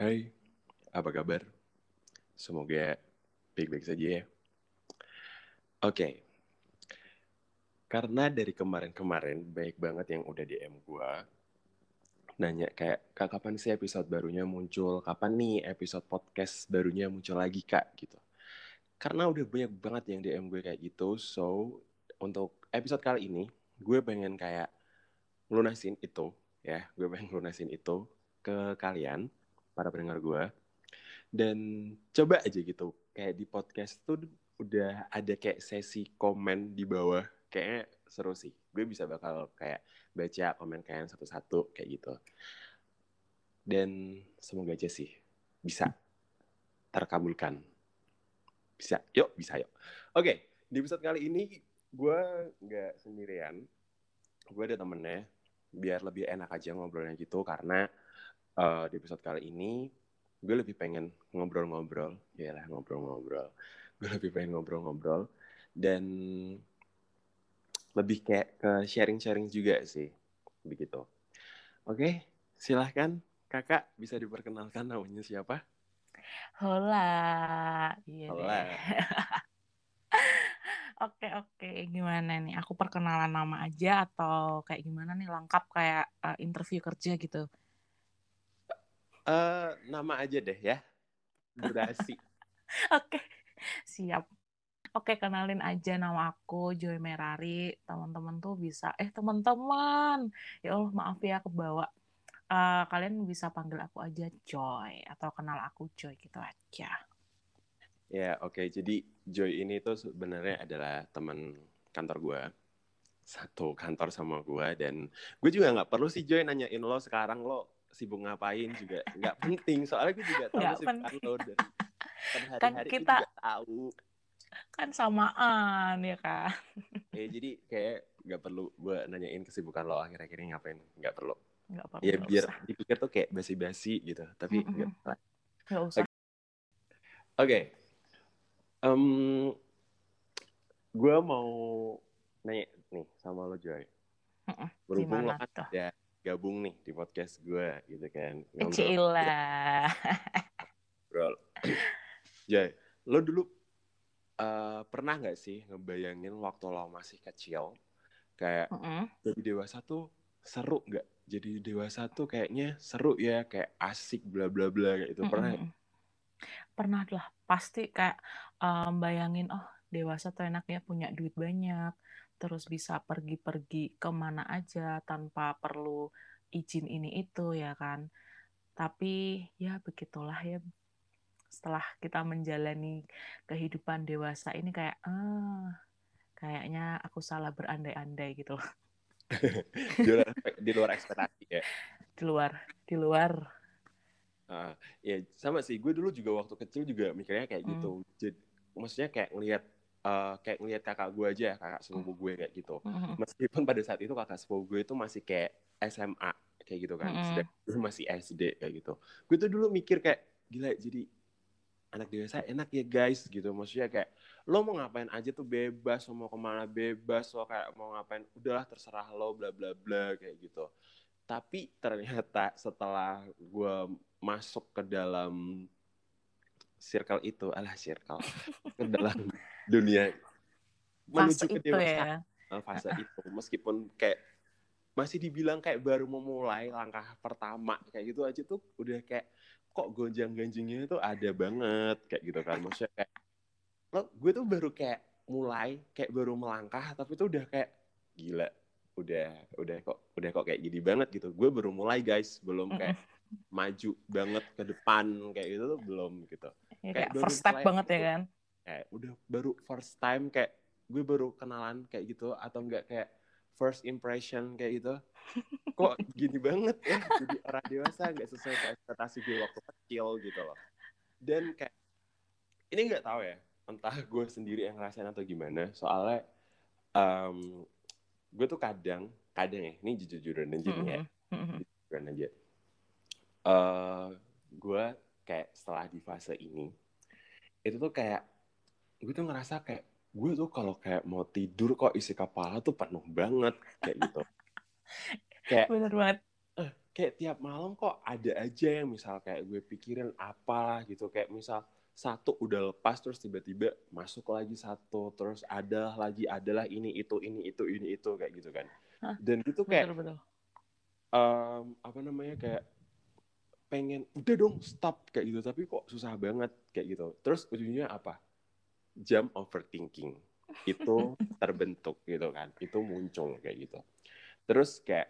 Hai, apa kabar? Semoga baik-baik saja ya. Oke, karena dari kemarin-kemarin baik banget yang udah DM gue nanya kayak kak kapan sih episode barunya muncul? Kapan nih episode podcast barunya muncul lagi kak? Gitu. Karena udah banyak banget yang DM gue kayak gitu so untuk episode kali ini gue pengen kayak lunasin itu ya. Gue pengen lunasin itu ke kalian para pendengar gue dan coba aja gitu kayak di podcast tuh udah ada kayak sesi komen di bawah. Kayaknya seru sih. Gue bisa bakal kayak baca komen kalian satu-satu kayak gitu. Dan semoga aja sih bisa terkabulkan. Bisa. Yuk bisa yuk. Oke di episode kali ini gue nggak sendirian. Gue ada temennya. Biar lebih enak aja ngobrolnya gitu karena uh, di episode kali ini gue lebih pengen ngobrol-ngobrol. Ya lah ngobrol-ngobrol. Gue lebih pengen ngobrol-ngobrol. Dan lebih kayak ke sharing-sharing juga sih begitu. Oke silahkan. Kakak bisa diperkenalkan namanya siapa? Hola. Iya Hola. Oke oke. Gimana nih? Aku perkenalan nama aja atau kayak gimana nih? Lengkap kayak uh, interview kerja gitu uh, nama aja deh ya durasi oke siap Oke, kenalin aja nama aku Joy Merari. Teman-teman tuh bisa, eh teman-teman, ya Allah maaf ya kebawa. Uh, kalian bisa panggil aku aja Joy atau kenal aku Joy gitu aja. Ya oke, okay. jadi Joy ini tuh sebenarnya adalah teman kantor gue, satu kantor sama gue dan gue juga nggak perlu sih Joy nanyain lo sekarang lo sibuk ngapain juga nggak penting. Soalnya gue juga tahu sibuk lo dan kan kita tahu. kan samaan ya kan? Ya jadi kayak nggak perlu gue nanyain kesibukan lo akhir-akhir ini ngapain. Nggak perlu. Nggak perlu ya biar usah. dipikir tuh kayak basi-basi gitu. Tapi nggak. Mm -hmm. usah. Oke. Okay. um, gue mau nanya nih sama lo Joy. Berhubung lo kan tuh? ya gabung nih di podcast gue gitu kan. Cila bro Joy lo dulu uh, pernah nggak sih ngebayangin waktu lo masih kecil kayak mm -hmm. jadi dewasa tuh seru nggak? Jadi dewasa tuh kayaknya seru ya kayak asik bla bla bla kayak itu mm -hmm. pernah pernah lah. Pasti kayak um, bayangin oh dewasa tuh enak ya punya duit banyak terus bisa pergi-pergi ke mana aja tanpa perlu izin ini itu ya kan tapi ya begitulah ya setelah kita menjalani kehidupan dewasa ini kayak ah kayaknya aku salah berandai-andai gitu loh. di, luar, di luar ekspektasi ya. Di luar, di luar. Uh, ya sama sih, gue dulu juga waktu kecil juga mikirnya kayak hmm. gitu. Jadi, maksudnya kayak ngelihat uh, kayak ngelihat kakak gue aja, kakak sepupu gue kayak gitu. Hmm. Meskipun pada saat itu kakak sepupu gue itu masih kayak SMA kayak gitu kan, hmm. sedang masih SD kayak gitu. Gue tuh dulu mikir kayak gila jadi anak dewasa enak ya guys gitu maksudnya kayak lo mau ngapain aja tuh bebas lo mau ke mana bebas lo kayak mau ngapain udahlah terserah lo bla bla bla kayak gitu tapi ternyata setelah gue masuk ke dalam circle itu alah circle ke dalam dunia menuju ke dewasa. ya. fase itu. Meskipun kayak masih dibilang kayak baru memulai langkah pertama kayak gitu aja tuh udah kayak kok gonjang ganjingnya itu ada banget kayak gitu kan. Maksudnya kayak lo gue tuh baru kayak mulai kayak baru melangkah tapi tuh udah kayak gila udah udah kok udah kok kayak gini banget gitu. Gue baru mulai guys. Belum kayak maju banget ke depan kayak gitu tuh belum gitu. Ya, kayak, kayak first step banget ya kan kayak udah baru first time kayak gue baru kenalan kayak gitu atau enggak kayak first impression kayak gitu. Kok gini banget ya jadi orang dewasa nggak sesuai ekspektasi gue waktu kecil gitu loh. Dan kayak ini nggak tahu ya entah gue sendiri yang ngerasain atau gimana. Soalnya um, gue tuh kadang kadang ya ini jujur-jujuran aja nih ya. Jujuran aja. Uh, gue kayak setelah di fase ini itu tuh kayak gue tuh ngerasa kayak gue tuh kalau kayak mau tidur kok isi kepala tuh penuh banget kayak gitu. Kayak bener banget. eh, kayak tiap malam kok ada aja yang misal kayak gue pikirin apalah gitu. Kayak misal satu udah lepas terus tiba-tiba masuk lagi satu terus ada lagi adalah ini itu ini itu ini itu kayak gitu kan. Hah? dan gitu kayak betul betul um, apa namanya kayak pengen udah dong stop kayak gitu. Tapi kok susah banget kayak gitu. Terus ujungnya apa jam overthinking. Itu terbentuk gitu kan. Itu muncul kayak gitu. Terus kayak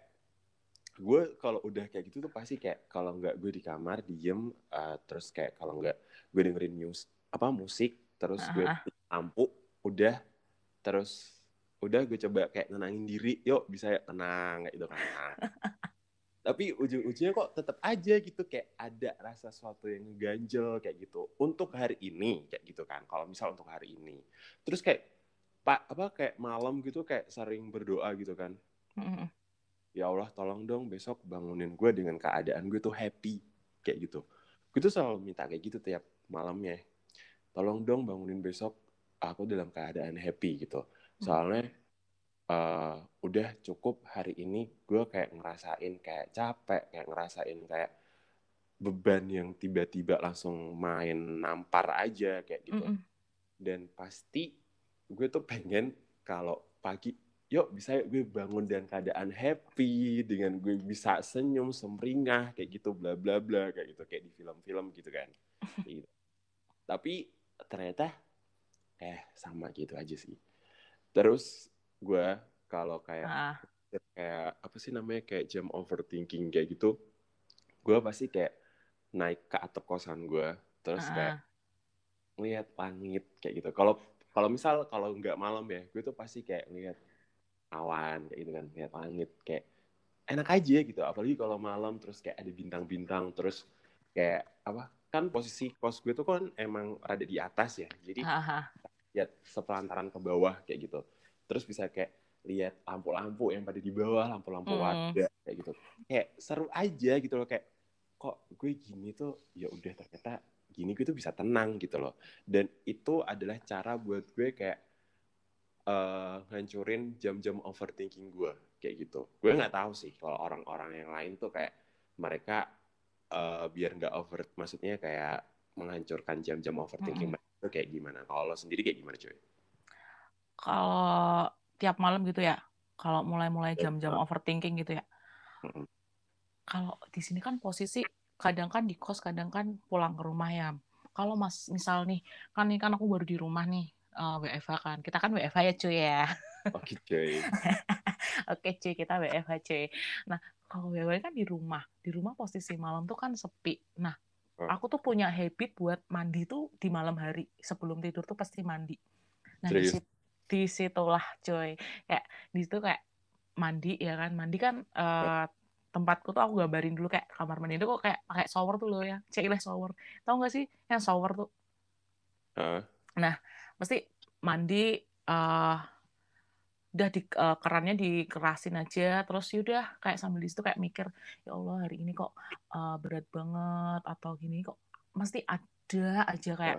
gue kalau udah kayak gitu tuh pasti kayak kalau nggak gue di kamar diem uh, terus kayak kalau nggak gue dengerin news apa musik terus gue lampu udah. Terus udah gue coba kayak nenangin diri yuk bisa ya tenang kayak gitu kan. Nah, tapi ujung-ujungnya kok tetap aja gitu kayak ada rasa sesuatu yang ganjel kayak gitu. Untuk hari ini kayak gitu kan. Kalau misal untuk hari ini. Terus kayak pak apa kayak malam gitu kayak sering berdoa gitu kan. Mm-mm. ya Allah tolong dong besok bangunin gue dengan keadaan gue tuh happy kayak gitu. Gue tuh selalu minta kayak gitu tiap malamnya. Tolong dong bangunin besok aku dalam keadaan happy gitu. Soalnya eh, udah cukup hari ini gue kayak ngerasain kayak capek kayak ngerasain kayak beban yang tiba-tiba langsung main nampar aja kayak gitu Mm-mm. dan pasti gue tuh pengen kalau pagi yuk bisa yuk gue bangun dengan keadaan happy dengan gue bisa senyum semringah kayak gitu bla bla bla kayak gitu kayak di film-film gitu kan gitu. tapi ternyata eh sama gitu aja sih terus gue kalau kayak Ah, kayak apa sih namanya kayak jam overthinking kayak gitu gue pasti kayak naik ke atap kosan gue terus ah, kayak ngeliat langit kayak gitu. Kalau kalau misal kalau nggak malam ya, gue tuh pasti kayak ngeliat awan kayak gitu kan, ngeliat langit kayak enak aja gitu. Apalagi kalau malam terus kayak ada bintang-bintang terus kayak apa? Kan posisi kos gue tuh kan emang ada di atas ya. Jadi lihat sepelantaran ke bawah kayak gitu. Terus bisa kayak lihat lampu-lampu yang pada di bawah, lampu-lampu Hmm. warga kayak gitu. Kayak seru aja gitu loh kayak kok gue gini tuh ya udah ternyata gini gue tuh bisa tenang gitu loh. Dan itu adalah cara buat gue kayak eh ngancurin jam-jam overthinking gue kayak gitu. Gue nggak tahu sih kalau orang-orang yang lain tuh kayak mereka eh, biar nggak over, maksudnya kayak menghancurkan jam-jam overthinking mereka tuh kayak gimana? Kalau lo sendiri kayak gimana cuy? Kalau tiap malam gitu ya kalau mulai-mulai Ya, jam-jam overthinking gitu ya. Kalau di sini kan posisi kadang kan di kos kadang kan pulang ke rumah ya. Kalau mas misal nih kan nih kan aku baru di rumah nih eh, WFH kan. Kita kan WFH ya cuy ya. Oke cuy. oke cuy kita WFH cuy. Nah kalau WFH kan di rumah. Di rumah posisi malam tuh kan sepi. Nah aku tuh punya habit buat mandi tuh di malam hari. Sebelum tidur tuh pasti mandi. Nah di situ di situlah coy kayak di situ kayak mandi ya kan? Mandi kan eh, tempatku tuh aku gambarin dulu kayak kamar mandi itu kok kayak pakai shower tuh loh ya cek shower. Tau gak sih yang shower tuh? Heeh. mesti mandi eh udah di eh, kerannya dikerasin aja. Terus yaudah kayak sambil di situ kayak mikir ya Allah hari ini kok eh, berat banget atau gini kok. Mesti ada aja kayak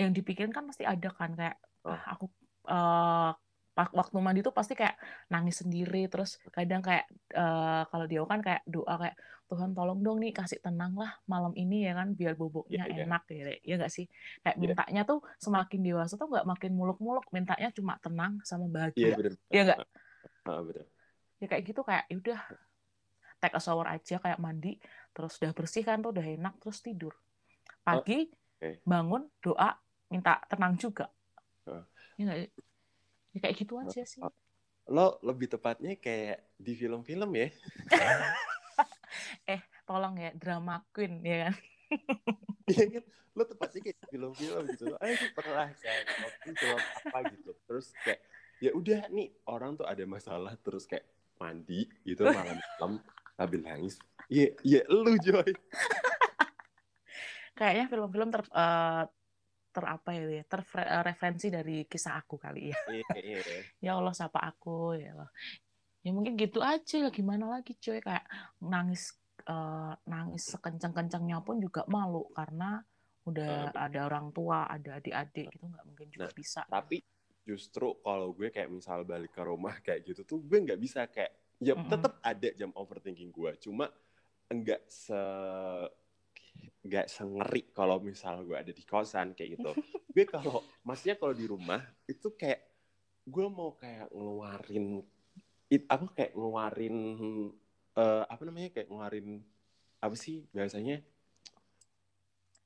yang dipikirin kan pasti ada kan kayak ah, aku pak- waktu mandi tuh pasti kayak nangis sendiri terus kadang kayak eh, kalau dia kan kayak doa kayak Tuhan tolong dong nih kasih tenang lah malam ini ya kan biar boboknya Iya, iya. enak ya ya nggak sih kayak Iya. mintanya tuh semakin dewasa tuh nggak makin muluk-muluk mintanya cuma tenang sama Iya bahagia bener. Iya nggak? Ya kayak gitu kayak ya udah take a shower aja kayak mandi terus udah bersih kan tuh udah enak terus tidur pagi oke. bangun doa minta tenang juga. Ya, nggak? ya kayak gitu aja sih Lo lebih tepatnya kayak di film-film ya? eh tolong ya drama queen ya kan Iya kan? Lo tepatnya kayak di film-film gitu. Ayo gue pernah kayak waktu film apa gitu. Terus kayak ya udah nih orang tuh ada masalah terus kayak mandi gitu malam-malam sambil nangis. Iya, iya lu Joy. kayaknya film-film ter eh, ter apa ya ya, terreferensi dari kisah aku kali ya Iya, iya. ya Allah sapa aku ya Allah ya mungkin gitu aja lah gimana lagi cuy kayak nangis eh, nangis sekencang-kencangnya pun juga malu karena udah Ah, ada orang tua ada adik-adik gitu nggak mungkin juga Nah, bisa Tapi justru kalau gue kayak misal balik ke rumah kayak gitu tuh gue nggak bisa kayak ya Mm-mm. tetap ada jam overthinking gue. Cuma enggak se nggak sengeri kalau misal gue ada di kosan kayak gitu. Gue kalau maksudnya kalau di rumah itu kayak gue mau kayak ngeluarin it aku kayak ngeluarin uh, apa namanya kayak ngeluarin apa sih biasanya?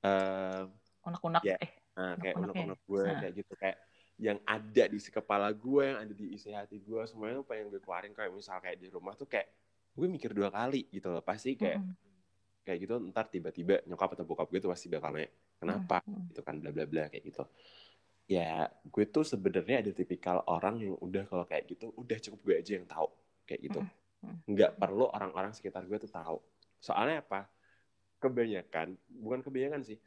Uh, unek-unek ya, eh nah, kayak unek-unek gue nah. kayak gitu. Kayak yang ada di kepala gue yang ada di isi hati gue semuanya tuh pengen gue keluarin. Kayak misal kayak di rumah tuh kayak gue mikir dua kali gitu loh. Pasti kayak mm -hmm kayak gitu ntar tiba-tiba nyokap atau bokap gue tuh pasti bakal nanya kenapa? Hmm. gitu kan bla bla bla kayak gitu. Ya gue tuh sebenarnya ada tipikal orang yang udah kalau kayak gitu udah cukup gue aja yang tahu kayak gitu. Nggak perlu orang-orang sekitar gue tuh tahu. Soalnya apa? Kebanyakan bukan kebanyakan sih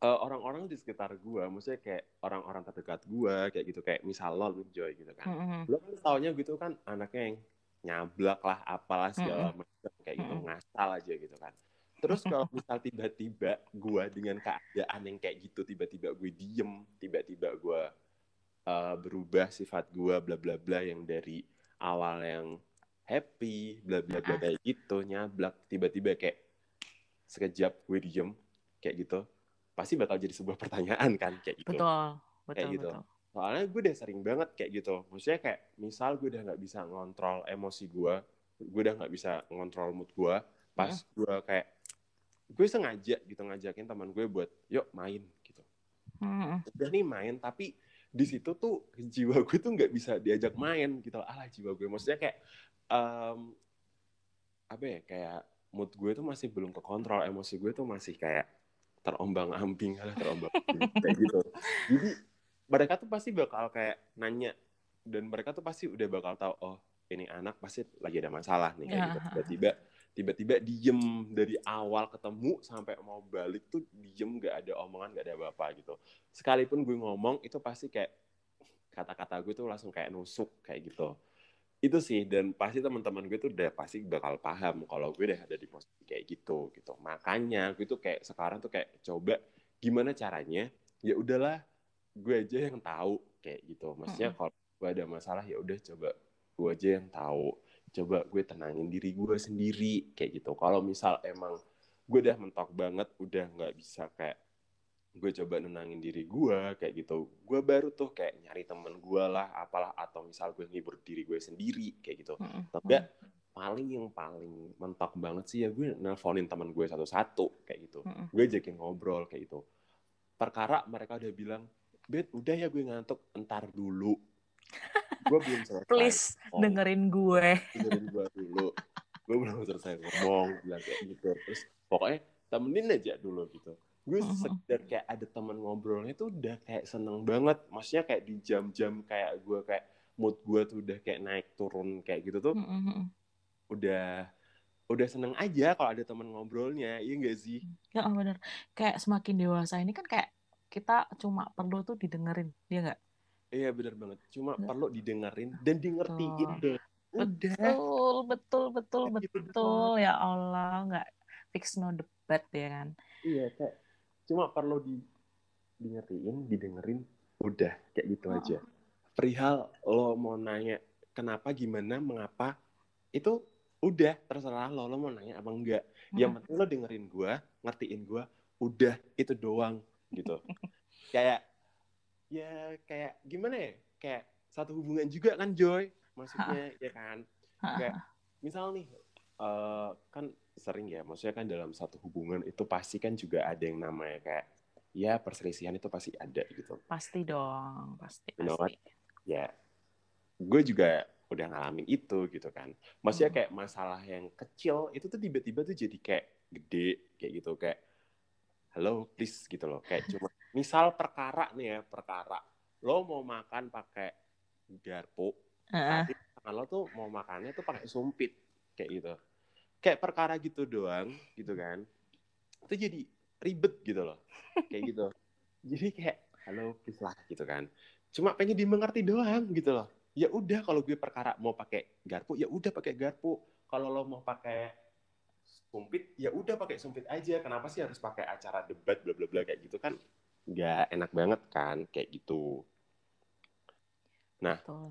uh, orang-orang di sekitar gue, maksudnya kayak orang-orang terdekat gue, kayak gitu, kayak misal lo, Joy gitu kan, mm-hmm. lo kan taunya gitu kan anaknya yang nyablak lah apalah segala mm-hmm. macam kayak gitu mm-hmm. ngasal aja gitu kan. Terus kalau misal tiba-tiba gue dengan keadaan yang kayak gitu tiba-tiba gue diem tiba-tiba gue uh, berubah sifat gue bla bla bla yang dari awal yang happy bla bla bla kayak gitu nyablak tiba-tiba kayak sekejap gue diem kayak gitu pasti bakal jadi sebuah pertanyaan kan kayak gitu. Betul betul kayak gitu. betul soalnya gue udah sering banget kayak gitu. Maksudnya kayak misal gue udah nggak bisa ngontrol emosi gue gue udah nggak bisa ngontrol mood gue pas mm. gue kayak gue sengaja gitu ngajakin teman gue buat yuk main gitu. Mm. udah nih main tapi di situ tuh jiwa gue tuh nggak bisa diajak main gitu ala jiwa gue. Maksudnya kayak um, apa ya kayak mood gue tuh masih belum ke kontrol emosi gue tuh masih kayak terombang ambing terombang ambing kayak gitu. Jadi mereka tuh pasti bakal kayak nanya dan mereka tuh pasti udah bakal tahu oh ini anak pasti lagi ada masalah nih kayak gitu. Ya. tiba-tiba tiba-tiba diem dari awal ketemu sampai mau balik tuh diem gak ada omongan gak ada apa-apa gitu. Sekalipun gue ngomong itu pasti kayak kata-kata gue tuh langsung kayak nusuk kayak gitu. Itu sih dan pasti teman-teman gue tuh udah pasti bakal paham kalau gue udah ada di posisi kayak gitu gitu. Makanya gue tuh kayak sekarang tuh kayak coba gimana caranya ya udahlah gue aja yang tahu kayak gitu. Maksudnya kalau gue ada masalah ya udah coba gue aja yang tahu. Coba gue tenangin diri gue sendiri kayak gitu. Kalau misal emang gue udah mentok banget udah nggak bisa kayak gue coba nenangin diri gue kayak gitu. Gue baru tuh kayak nyari temen gue lah apalah atau misal gue ngibur diri gue sendiri kayak gitu. Mm-hmm. tapi paling yang paling mentok banget sih ya gue nelfonin teman gue satu-satu kayak gitu. Mm-hmm. gue ajakin ngobrol kayak gitu. Perkara mereka udah bilang Bet, udah ya gue ngantuk, entar dulu. gue belum selesai. Please, ngomong. dengerin gue. Dengerin gue dulu. gue belum selesai ngomong, bilang kayak gitu. Terus pokoknya temenin aja dulu gitu. Gue uh -huh. sekedar kayak ada temen ngobrolnya tuh udah kayak seneng banget. Maksudnya kayak di jam-jam kayak gue kayak mood gue tuh udah kayak naik turun kayak gitu tuh. Uh -huh. Udah udah seneng aja kalau ada temen ngobrolnya, iya gak sih? Ya bener. Kayak semakin dewasa ini kan kayak kita cuma perlu tuh didengerin dia nggak? Iya benar banget. Cuma Nggak. perlu didengerin dan di ngertiin deh udah. Betul betul betul gitu betul. ya Allah nggak fix no debat ya kan? Iya kayak cuma perlu di di ngertiin didengerin udah kayak gitu oh. aja. Perihal lo mau nanya kenapa gimana mengapa itu udah terserah lo lo mau nanya apa enggak. Hmm. yang penting lo dengerin gue ngertiin gue udah itu doang gitu. Kayak ya kayak gimana ya? Kayak satu hubungan juga kan Joy? Maksudnya ya kan? Kayak misal nih uh, kan sering ya maksudnya kan dalam satu hubungan itu pasti kan juga ada yang namanya kayak ya perselisihan itu pasti ada gitu. Pasti dong pasti you know pasti. ya gue juga udah ngalamin itu gitu kan. Maksudnya hmm. kayak masalah yang kecil itu tuh tiba-tiba tuh jadi kayak gede kayak gitu. Kayak halo please gitu loh. Kayak cuma misal perkara nih ya perkara. Lo mau makan pakai garpu uh. tapi lo tuh mau makannya tuh pakai sumpit kayak gitu. Kayak perkara gitu doang gitu kan. Itu jadi ribet gitu loh kayak gitu. Jadi kayak halo please lah gitu kan. Cuma pengen dimengerti doang gitu loh. Ya udah kalau gue perkara mau pakai garpu ya udah pakai garpu. Kalau lo mau pakai sumpit ya udah pakai sumpit aja kenapa sih harus pakai acara debat bla bla bla kayak gitu kan nggak enak banget kan kayak gitu nah Betul.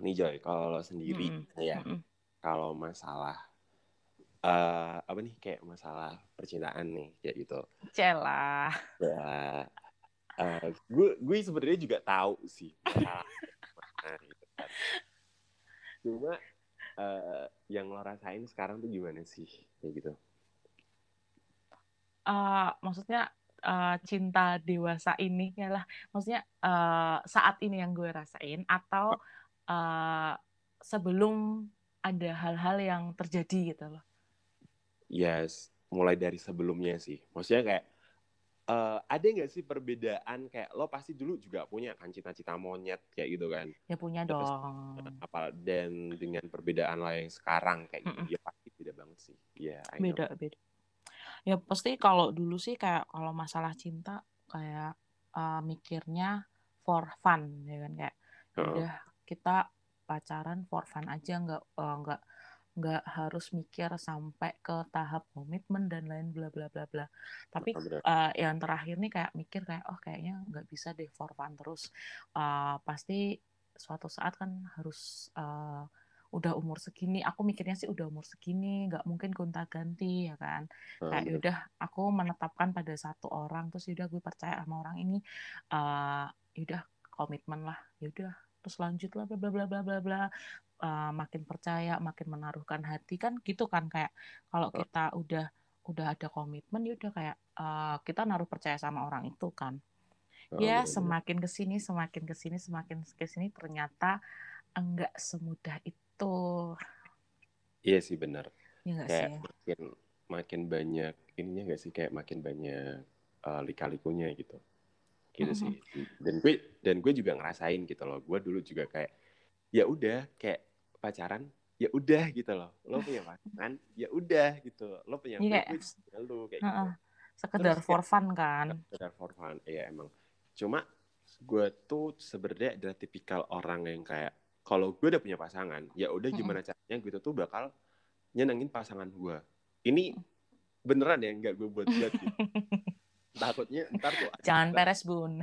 nih Joy kalau sendiri mm -hmm. ya mm -hmm. kalau masalah uh, apa nih kayak masalah percintaan nih kayak gitu celah ya uh, gue gue sebenarnya juga tahu sih nah, gitu kan. cuma uh, yang lo rasain sekarang tuh gimana sih? Kayak gitu. Uh, maksudnya uh, cinta dewasa ini ya lah. Maksudnya uh, saat ini yang gue rasain atau uh, sebelum ada hal-hal yang terjadi gitu loh. Yes mulai dari sebelumnya sih. Maksudnya kayak uh, ada nggak sih perbedaan kayak lo pasti dulu juga punya kan cita-cita monyet kayak gitu kan? Ya punya Terus, dong. apa dan dengan perbedaan lo yang sekarang kayak gitu mm -mm. ya pasti beda banget sih. Ya yeah, beda beda. Ya pasti kalau dulu sih kayak kalau masalah cinta kayak uh, mikirnya for fun ya kan? Kayak uh. udah kita pacaran for fun aja nggak uh, nggak harus mikir sampai ke tahap komitmen dan lain bla bla bla bla. Tapi uh, yang terakhir nih kayak mikir kayak oh kayaknya nggak bisa deh for fun terus. Uh, pasti suatu saat kan harus uh, udah umur segini. Aku mikirnya sih udah umur segini nggak mungkin gonta ganti ya kan? Hmm. kayak udah aku menetapkan pada satu orang terus udah gue percaya sama orang ini uh, yaudah komitmen lah yaudah terus lanjut lah bla bla bla bla bla uh, makin percaya makin menaruhkan hati kan gitu kan kayak kalau kita udah udah ada komitmen ya udah kayak uh, kita naruh percaya sama orang itu kan oh, ya semakin ke sini semakin ke sini semakin ke sini ternyata enggak semudah itu. Iya sih benar. Iya kayak sih? makin makin banyak ininya gak sih kayak makin banyak uh, lika-likunya gitu. Gitu mm -hmm. sih. Dan gue dan gue juga ngerasain gitu loh. Gue dulu juga kayak ya udah kayak pacaran ya udah gitu loh. Lo punya pasangan ya udah gitu. Lo punya yeah. gue, gue lo kayak uh -uh. gitu. Sekedar Terus, for fun kan. Sekedar for fun. Iya emang. Cuma gue tuh sebenarnya adalah tipikal orang yang kayak kalau gue udah punya pasangan ya udah gimana caranya gitu tuh bakal nyenengin pasangan gue ini beneran ya nggak gue buat buat gitu. takutnya ntar tuh jangan peres bun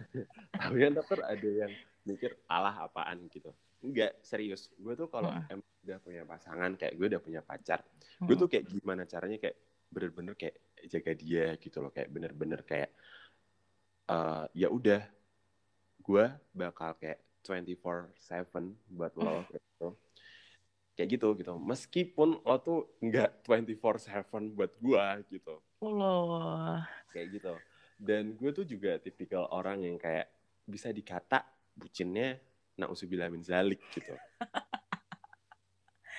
takutnya ntar ada yang mikir alah apaan gitu enggak serius gue tuh kalau emang udah punya pasangan kayak gue udah punya pacar gue tuh kayak gimana caranya kayak bener-bener kayak jaga dia gitu loh kayak bener-bener kayak uh, ya udah gue bakal kayak 24/7 buat lo gitu. Kayak gitu gitu. Meskipun lo tuh nggak 24/7 buat gua gitu. Allah. Kayak gitu. Dan gue tuh juga tipikal orang yang kayak bisa dikata bucinnya na'udzubillah min zalik gitu.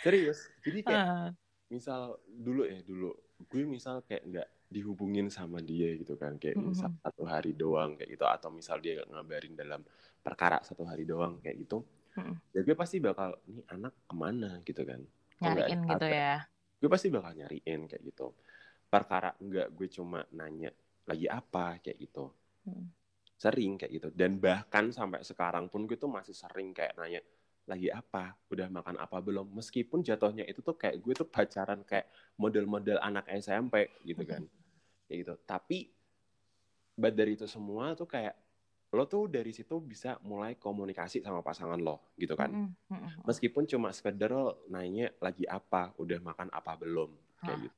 Serius. Jadi kayak uh. misal dulu ya dulu gue misal kayak nggak dihubungin sama dia gitu kan kayak mm -hmm. misal satu hari doang kayak gitu atau misal dia ngabarin dalam perkara satu hari doang kayak gitu mm -hmm. ya gue pasti bakal ini anak ke mana gitu kan nyariin gitu ya gue pasti bakal nyariin kayak gitu perkara enggak gue cuma nanya lagi apa kayak gitu mm. Sering kayak gitu dan bahkan sampai sekarang pun gue tuh masih sering kayak nanya lagi apa, udah makan apa belum. Meskipun jatuhnya itu tuh kayak gue tuh pacaran kayak model-model anak SMP gitu kan. Kayak gitu. Tapi bad dari itu semua tuh kayak lo tuh dari situ bisa mulai komunikasi sama pasangan lo gitu kan. Meskipun cuma sekedar lo nanya lagi apa, udah makan apa belum kayak gitu.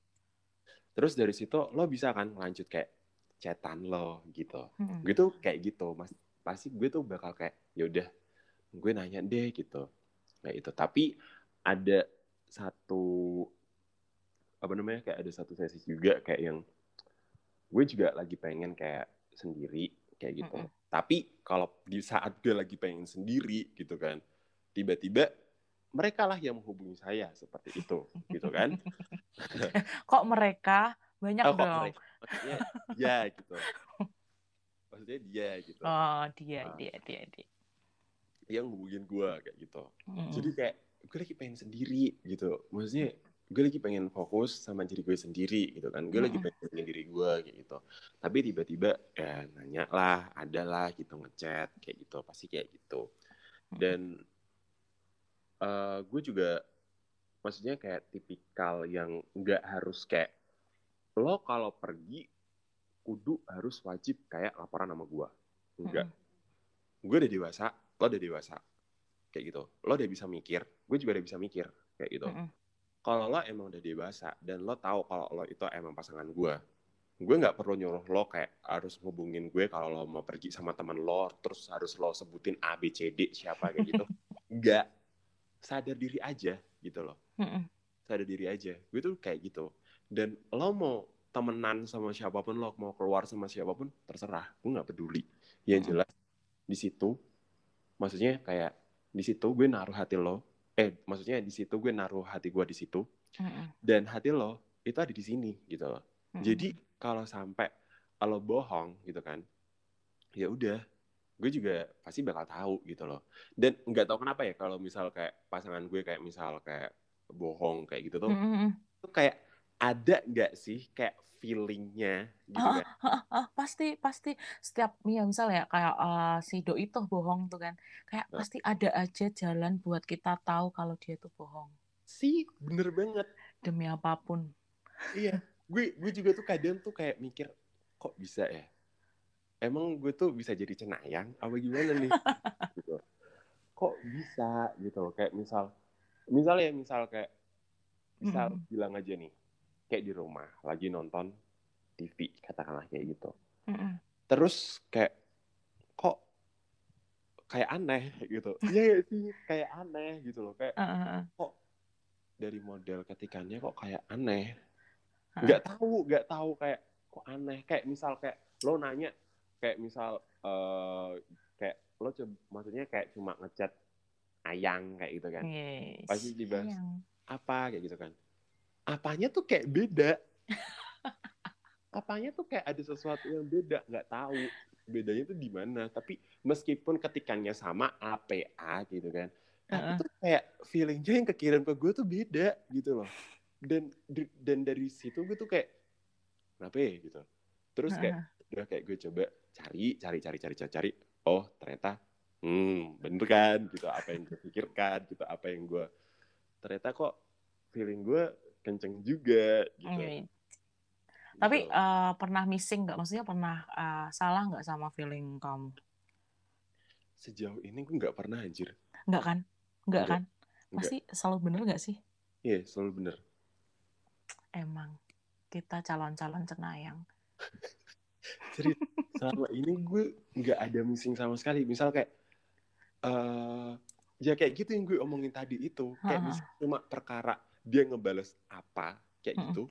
Terus dari situ lo bisa kan lanjut kayak chatan lo gitu. Gitu kayak gitu. Mas pasti gue tuh bakal kayak ya udah gue nanya deh gitu kayak itu tapi ada satu apa namanya kayak ada satu sesi juga kayak yang gue juga lagi pengen kayak sendiri kayak gitu mm -hmm. tapi kalau di saat gue lagi pengen sendiri gitu kan tiba-tiba mereka lah yang menghubungi saya seperti itu gitu kan kok mereka banyak oh, dong mereka. Maksudnya ya gitu. Maksudnya dia gitu. Oh dia nah. dia dia dia. Yang ngubungin gue kayak gitu. Mm. jadi kayak gue lagi pengen sendiri gitu. Maksudnya gue lagi pengen fokus sama diri gue sendiri gitu kan. Gue mm. lagi pengen diri gue kayak gitu. Tapi tiba-tiba ya nanya lah ada lah gitu ngechat kayak gitu. Pasti kayak gitu. Dan uh, gue juga maksudnya kayak tipikal yang nggak harus kayak lo kalau pergi kudu harus wajib kayak laporan sama gue enggak. Mm. gue udah dewasa lo udah dewasa. Kayak gitu. Lo udah bisa mikir gue juga udah bisa mikir kayak gitu. Mm -hmm. kalau lo emang udah dewasa dan lo tahu kalau lo itu emang pasangan gue gue nggak perlu nyuruh lo kayak harus hubungin gue kalau lo mau pergi sama teman lo terus harus lo sebutin A B C D siapa kayak gitu. Nggak. Sadar diri aja gitu loh. Mm-mm. sadar diri aja. Gue tuh kayak gitu dan lo mau temenan sama siapa pun lo mau keluar sama siapa pun terserah gue nggak peduli yang Mm. jelas di situ maksudnya kayak di situ gue naruh hati lo eh maksudnya di situ gue naruh hati gue di situ Mm-mm. dan hati lo itu ada di sini gitu loh Mm-mm. jadi kalau sampai lo bohong gitu kan ya udah gue juga pasti bakal tahu gitu loh dan nggak tahu kenapa ya kalau misal kayak pasangan gue kayak misal kayak bohong kayak gitu tuh Mm-mm. tuh kayak ada nggak sih kayak feelingnya gitu Ah, kan? ah, ah, pasti pasti setiap ya misal ya kayak eh, si doi tuh bohong tuh kan kayak pasti ada aja jalan buat kita tahu kalau dia tuh bohong. Sih bener banget. Demi apa pun. Iya gue gue juga tuh kadang tuh kayak mikir kok bisa ya? Emang gue tuh bisa jadi cenayang apa gimana nih? Gitu. Kok bisa? Gitu loh kayak misal misal ya misal kayak misal Mm-mm. bilang aja nih kayak di rumah lagi nonton TV katakanlah kayak gitu Mm-mm. terus kayak kok kayak aneh gitu gak sih kayak aneh gitu loh kayak ah. kok dari model ketikannya kok kayak aneh nggak tahu nggak tahu kayak kok aneh kayak misal kayak lo nanya kayak misal eh kayak lo coba maksudnya kayak cuma ngechat ayang kayak gitu kan Yes. Pasti dibahas. Sayang. apa kayak gitu kan apanya tuh kayak beda? Apanya tuh kayak ada sesuatu yang beda? Nggak tahu. Bedanya tuh di mana? Tapi meskipun ketikannya sama APA gitu kan tapi Heeh. tuh kayak feelingnya yang kekirim ke gue tuh beda gitu loh. Dan dan dari situ gue tuh kayak kenapa ya? gitu. Terus kayak Heeh. udah kayak gue coba cari cari cari cari cari cari. Oh ternyata hmm bener kan? Gitu apa yang gue pikirkan gitu apa yang gue ternyata kok feeling gue kenceng juga gitu, Iya. Tapi Gitu. eh, pernah missing nggak? Maksudnya pernah eh, salah nggak sama feeling kamu? sejauh ini gue nggak pernah anjir Nggak kan? Nggak kan? Pasti selalu bener nggak sih? iya selalu bener Emang kita calon-calon cenayang. serius selama ini gue nggak ada missing sama sekali misal kayak eh ya kayak gitu yang gue omongin tadi itu kayak cuma perkara dia ngebales apa kayak Mm-mm. gitu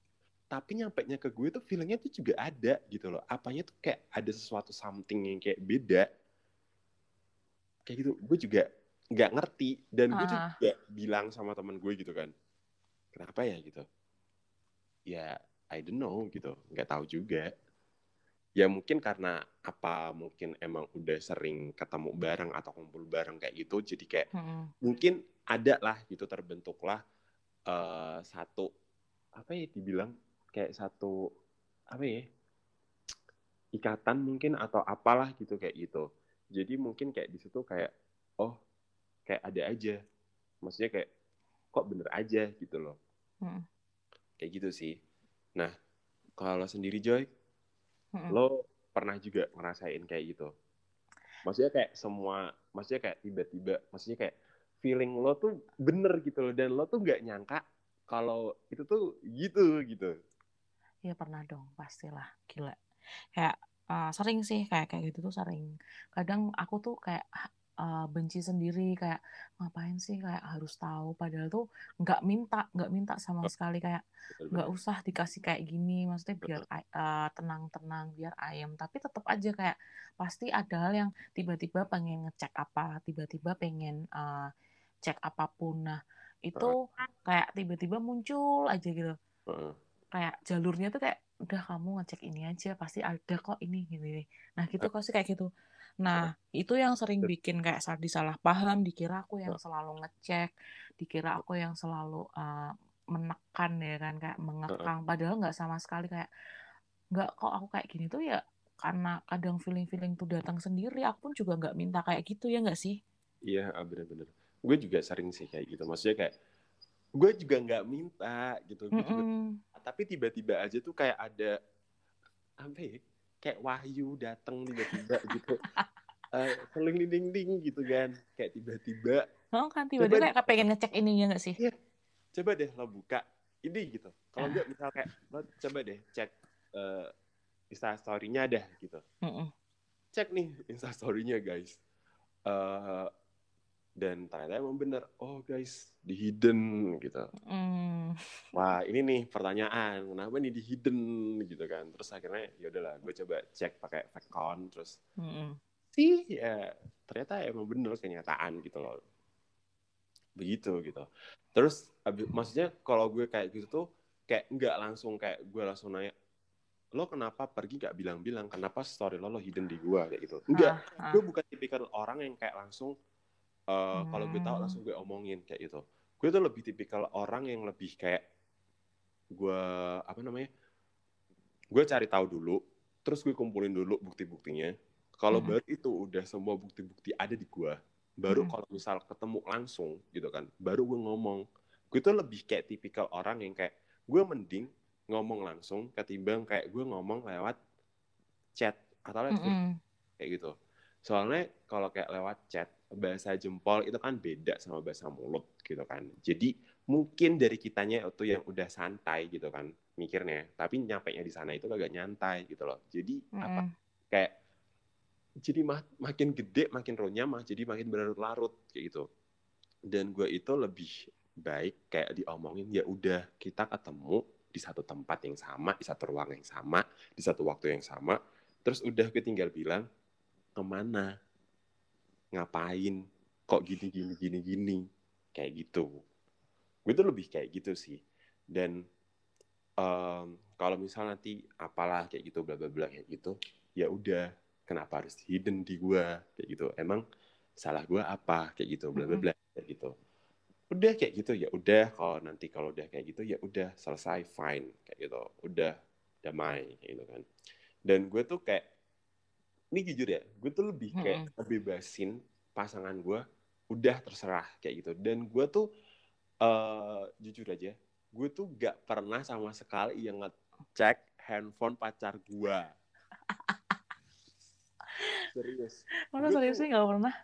tapi nyampe nya ke gue tuh feelingnya tuh juga ada gitu loh. Apanya tuh kayak ada sesuatu something yang kayak beda. Kayak gitu gue juga nggak ngerti. Dan gue Ah. juga bilang sama teman gue gitu kan kenapa ya? Gitu. Ya I don't know gitu. Nggak tahu juga. Ya mungkin karena apa mungkin emang udah sering ketemu bareng atau kumpul bareng kayak gitu jadi kayak Mm-mm. mungkin ada lah gitu terbentuklah eh satu apa ya dibilang kayak satu apa ya ikatan mungkin atau apalah gitu kayak gitu. Jadi mungkin kayak di situ kayak oh kayak ada aja. Maksudnya kayak kok bener aja gitu loh. Mm-mm. kayak gitu sih. Nah kalau sendiri Joy Mm-mm. lo pernah juga ngerasain kayak gitu? Maksudnya kayak semua maksudnya kayak tiba-tiba maksudnya kayak feeling lo tuh bener gitu loh dan lo tuh nggak nyangka kalau itu tuh gitu gitu. Ya pernah dong, pastilah. Gila. Kayak eh, sering sih kayak kayak gitu tuh sering. Kadang aku tuh kayak eh, benci sendiri kayak ngapain sih? Kayak harus tahu. Padahal tuh nggak minta, nggak minta sama sekali. Kayak nggak usah dikasih kayak gini maksudnya biar ay- eh, tenang-tenang biar ayam tapi tetap aja kayak pasti ada hal yang tiba-tiba pengen ngecek apa tiba-tiba pengen eh, cek apa pun. Nah itu kayak tiba-tiba muncul aja gitu. Kayak jalurnya tuh kayak udah kamu ngecek ini aja pasti ada kok ini gini nah gitu kok sih kayak gitu. Nah itu yang sering bikin kayak sa- disalah paham dikira aku yang selalu ngecek dikira aku yang selalu uh, menekan ya kan kayak mengekang. Padahal nggak sama sekali kayak nggak kok aku kayak gini tuh ya karena kadang feeling-feeling tuh datang sendiri. Aku pun juga nggak minta kayak gitu ya nggak sih? Iya ah, bener-bener gue juga sering sih kayak gitu. Maksudnya kayak gue juga nggak minta gitu. Gue juga Mm-mm. tapi tiba-tiba aja tuh kayak ada apa ya kayak wahyu datang tiba-tiba gitu. Seling ding ding gitu kan. Kayak tiba-tiba. Oh kan tiba-tiba kayak pengen ngecek ininya nggak sih? Iya. coba deh lo buka ini gitu. Kalau enggak misal kayak lo coba deh cek uh, instastorynya dah gitu. Mm-mm. cek nih instastorynya guys. Uh, dan ternyata emang bener oh guys di hidden gitu. Mm. wah ini nih pertanyaan kenapa nih di hidden gitu kan. Terus akhirnya ya udahlah gue coba cek pakai fake account terus Mm-mm. sih ya ternyata emang bener kenyataan gitu loh. Begitu gitu. Terus abis- maksudnya kalau gue kayak gitu tuh kayak nggak langsung kayak gue langsung nanya lo kenapa pergi nggak bilang-bilang? Kenapa story lo lo hidden di gue kayak gitu. Enggak Ah, ah. gue bukan tipikal orang yang kayak langsung eh, kalau gue tahu Hmm. langsung gue omongin kayak gitu gue tuh lebih tipikal orang yang lebih kayak gue apa namanya gue cari tahu dulu terus gue kumpulin dulu bukti-buktinya kalau Mhm. baru itu udah semua bukti-bukti ada di gue baru Mhm. kalau misal ketemu langsung gitu kan baru gue ngomong gue tuh lebih kayak tipikal orang yang kayak gue mending ngomong langsung ketimbang kayak gue ngomong lewat chat atau lewat Mm-mm. kayak gitu. Soalnya kalau kayak lewat chat bahasa jempol itu kan beda sama bahasa mulut gitu kan. Jadi mungkin dari kitanya itu yang udah santai gitu kan mikirnya, tapi nyampe nya di sana itu kagak nyantai gitu loh. Jadi apa Mm-mm. kayak jadi ma- makin gede makin rohnya mah jadi makin berlarut-larut kayak gitu. Dan gue itu lebih baik kayak diomongin ya udah kita ketemu di satu tempat yang sama, di satu ruang yang sama, di satu waktu yang sama. Terus udah gue tinggal bilang ke mana, ngapain, kok gini gini gini gini, kayak gitu. Gue tuh lebih kayak gitu sih. Dan em, kalau misal nanti apalah kayak gitu bla bla bla kayak gitu, ya udah kenapa harus hidden di gua kayak gitu. Emang salah gua apa kayak gitu bla bla bla kayak gitu. Udah kayak gitu ya udah kalau nanti kalau udah kayak gitu ya udah selesai fine kayak gitu. Udah damai kayak gitu kan. Dan gue tuh kayak ini jujur ya, gue tuh lebih kayak ngebebasin pasangan gue udah terserah kayak gitu. Dan gue tuh eh jujur aja, gue tuh gak pernah sama sekali yang ngecek handphone pacar gue. Serius, Gue serius sih nggak pernah?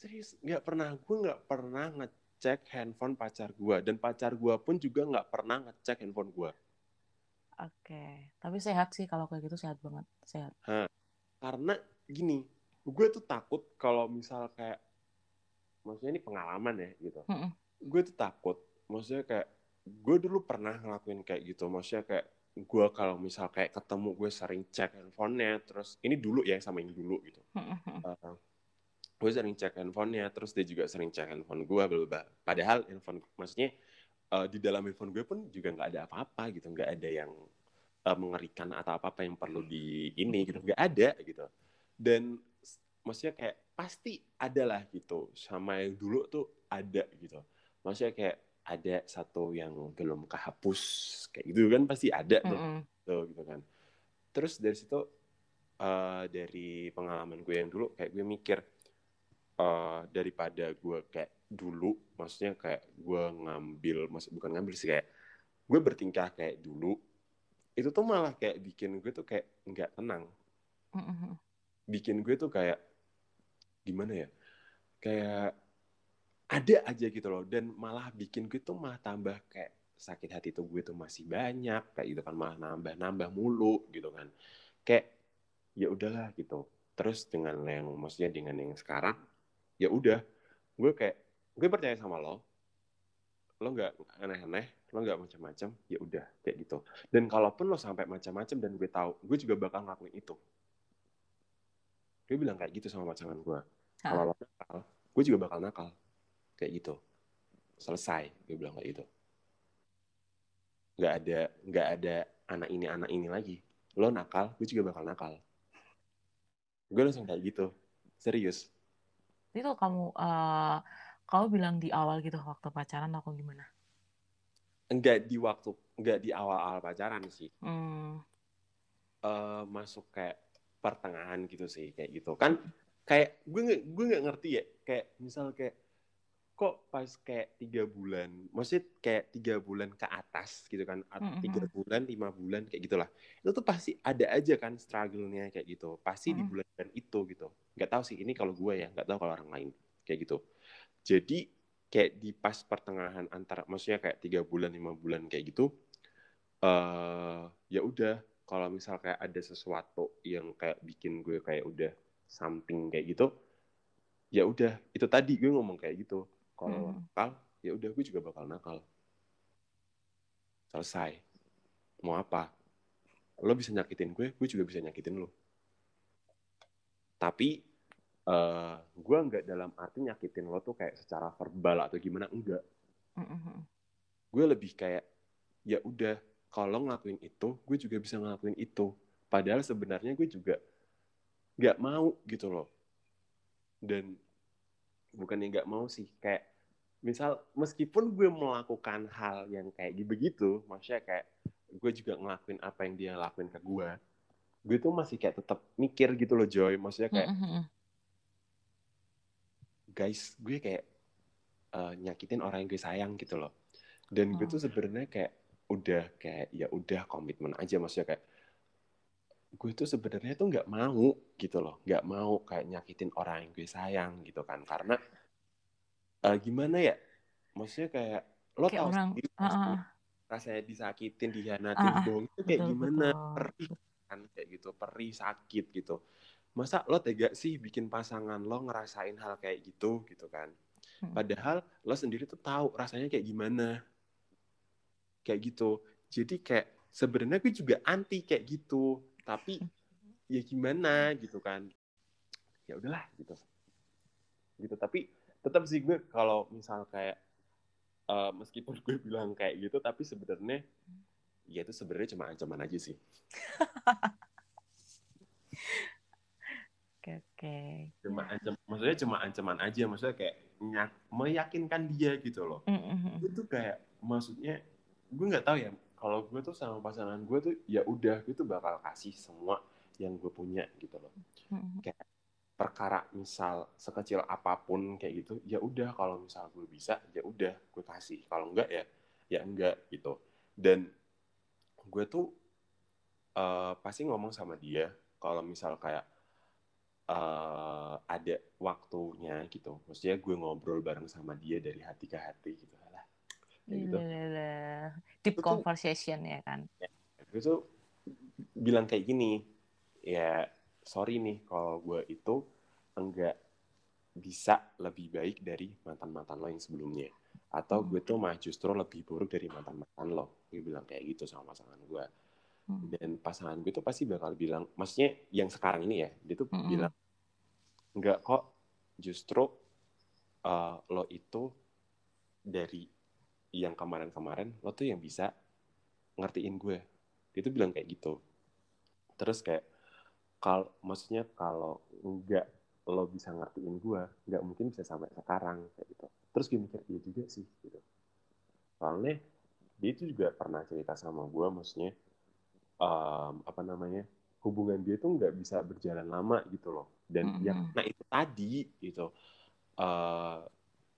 serius nggak pernah. Gue nggak pernah ngecek handphone pacar gue dan pacar gue pun juga nggak pernah ngecek handphone gue. Oke, tapi sehat sih kalau kayak gitu sehat banget, sehat. Karena gini, gue tuh takut kalau misal kayak, maksudnya ini pengalaman ya gitu. Mm-mm. gue tuh takut maksudnya kayak gue dulu pernah ngelakuin kayak gitu maksudnya kayak gue kalau misal kayak ketemu gue sering cek handphonenya terus ini dulu ya sama yang dulu gitu Mm-mm. Uh, gue sering cek handphonenya terus dia juga sering cek handphone gue bla. padahal handphone maksudnya uh, di dalam handphone gue pun juga nggak ada apa-apa gitu nggak ada yang uh, mengerikan atau apa apa yang perlu di ini gitu. Nggak ada gitu. Dan maksudnya kayak pasti ada lah gitu. Sama yang dulu tuh ada gitu. Maksudnya kayak ada satu yang belum kehapus kayak gitu kan pasti ada tuh Mm-mm. tuh gitu kan. Terus dari situ eh, dari pengalaman gue yang dulu kayak gue mikir eh, daripada gue kayak dulu maksudnya kayak gue ngambil maksud bukan ngambil sih kayak gue bertingkah kayak dulu itu tuh malah kayak bikin gue tuh kayak nggak tenang. Bikin gue tuh kayak gimana ya kayak ada aja gitu loh. Dan malah bikin gue tuh malah tambah kayak sakit hati tuh gue tuh masih banyak kayak gitu kan malah nambah nambah mulu gitu kan. Kayak ya udahlah gitu. Terus dengan yang maksudnya dengan yang sekarang ya udah gue kayak gue percaya sama lo lo nggak aneh-aneh lo nggak macam-macam ya udah kayak gitu. Dan kalaupun lo sampai macam-macam dan gue tahu gue juga bakal ngelakuin itu. Gue bilang kayak gitu sama pasangan gue. Kalau lo nakal gue juga bakal nakal. Kayak gitu. Selesai gue bilang kayak gitu. Nggak ada nggak ada anak ini anak ini lagi. Lo nakal gue juga bakal nakal. Gue langsung kayak gitu. Serius. Itu kamu eh, kamu bilang di awal gitu waktu pacaran atau gimana? enggak di waktu enggak di awal-awal pacaran sih Hmm. eh masuk kayak pertengahan gitu sih kayak gitu kan kayak gue nggak gue nggak ngerti ya kayak misal kayak kok pas kayak tiga bulan maksudnya kayak tiga bulan ke atas gitu kan tiga bulan lima bulan kayak gitulah itu tuh pasti ada aja kan struggle-nya kayak gitu pasti di Mm-mm. bulan itu gitu nggak tahu sih ini kalau gue ya nggak tahu kalau orang lain kayak gitu jadi kayak di pas pertengahan antara maksudnya kayak tiga bulan lima bulan kayak gitu eh ya udah kalau misal kayak ada sesuatu yang kayak bikin gue kayak udah something kayak gitu ya udah itu tadi gue ngomong kayak gitu. Kalau Hmm. nakal ya udah gue juga bakal nakal. Selesai. Mau apa? Lo bisa nyakitin gue gue juga bisa nyakitin lo. Tapi eh gue nggak dalam arti nyakitin lo tuh kayak secara verbal atau gimana enggak Mm-mm. gue lebih kayak ya udah kalau ngelakuin itu gue juga bisa ngelakuin itu padahal sebenarnya gue juga nggak mau gitu loh dan bukannya nggak mau sih kayak misal meskipun gue melakukan hal yang kayak begitu maksudnya kayak gue juga ngelakuin apa yang dia lakuin ke gue gue tuh masih kayak tetap mikir gitu loh Joy maksudnya kayak Mm-mm. Guys gue kayak eh, nyakitin orang yang gue sayang gitu loh. Dan gue Oh. tuh sebenarnya kayak udah kayak ya udah komitmen aja maksudnya kayak gue tuh sebenarnya tuh nggak mau gitu loh. Nggak mau kayak nyakitin orang yang gue sayang gitu kan. Karena eh, gimana ya? Maksudnya kayak lo Kayak tau orang, sendiri ah, rasanya disakitin dihianatin Ah, ah, bohong itu kayak betul, gimana? betul. perih kan kayak gitu perih sakit gitu masa lo tega sih bikin pasangan lo ngerasain hal kayak gitu? Gitu kan. Hmm. padahal lo sendiri tuh tahu rasanya kayak gimana. Kayak gitu. Jadi kayak sebenarnya gue juga anti kayak gitu. Tapi ya gimana? Gitu kan. Ya udahlah gitu. Gitu. Tapi tetap sih gue kalau misal kayak eh, meskipun gue bilang kayak gitu tapi sebenarnya ya itu sebenarnya cuma ancaman aja sih Oke. cuma ancam maksudnya cuma ancaman aja maksudnya kayak nyak, meyakinkan dia gitu loh Mm-mm. gue tuh kayak maksudnya gue nggak tahu ya kalau gue tuh sama pasangan gue tuh ya udah gue tuh bakal kasih semua yang gue punya gitu loh Mm-mm. perkara misal sekecil apa pun kayak gitu ya udah kalau misal gue bisa ya udah gue kasih kalau enggak ya ya enggak gitu dan gue tuh eh, pasti ngomong sama dia kalau misal kayak eh, ada waktunya gitu maksudnya gue ngobrol bareng sama dia dari hati ke hati gitu lah gitu Lala. Deep Itu tuh- conversation ya kan. gue tuh bilang kayak gini ya sorry nih kalau gue itu enggak bisa lebih baik dari mantan-mantan lo yang sebelumnya atau Hmm. gue tuh mah justru lebih buruk dari mantan-mantan lo gue bilang kayak gitu sama pasangan gue Hmm. dan pasangan gue tuh pasti bakal bilang maksudnya yang sekarang ini ya dia tuh Mm-mm. bilang enggak kok. Justru uh, lo itu dari yang kemarin-kemarin lo tuh yang bisa ngertiin gue. Dia tuh bilang kayak gitu. Terus kayak kalau maksudnya kalau enggak lo bisa ngertiin gue nggak mungkin bisa sampai sekarang kayak gitu. Terus gue mikir dia juga sih gitu. Soalnya dia itu juga pernah cerita sama gue maksudnya em, apa namanya hubungan dia tuh nggak bisa berjalan lama gitu loh dan Mhm. yang nah itu tadi gitu. Eh,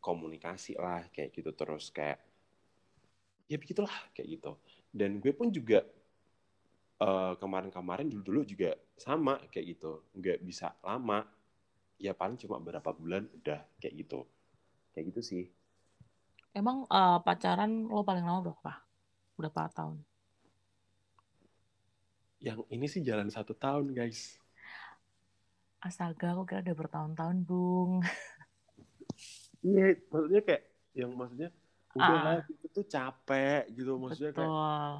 komunikasi lah kayak gitu. Terus kayak ya begitulah kayak gitu. Dan gue pun juga eh, kemarin-kemarin dulu-dulu juga sama kayak gitu. Nggak bisa lama. Ya paling cuma berapa bulan udah kayak gitu. Kayak gitu sih. Emang eh, pacaran lo paling lama berapa? Berapa tahun? yang ini sih jalan satu tahun guys Astaga, aku kira udah bertahun-tahun, Bung. iya maksudnya kayak yang maksudnya udah Ah. lah itu tuh capek gitu maksudnya kayak Betul.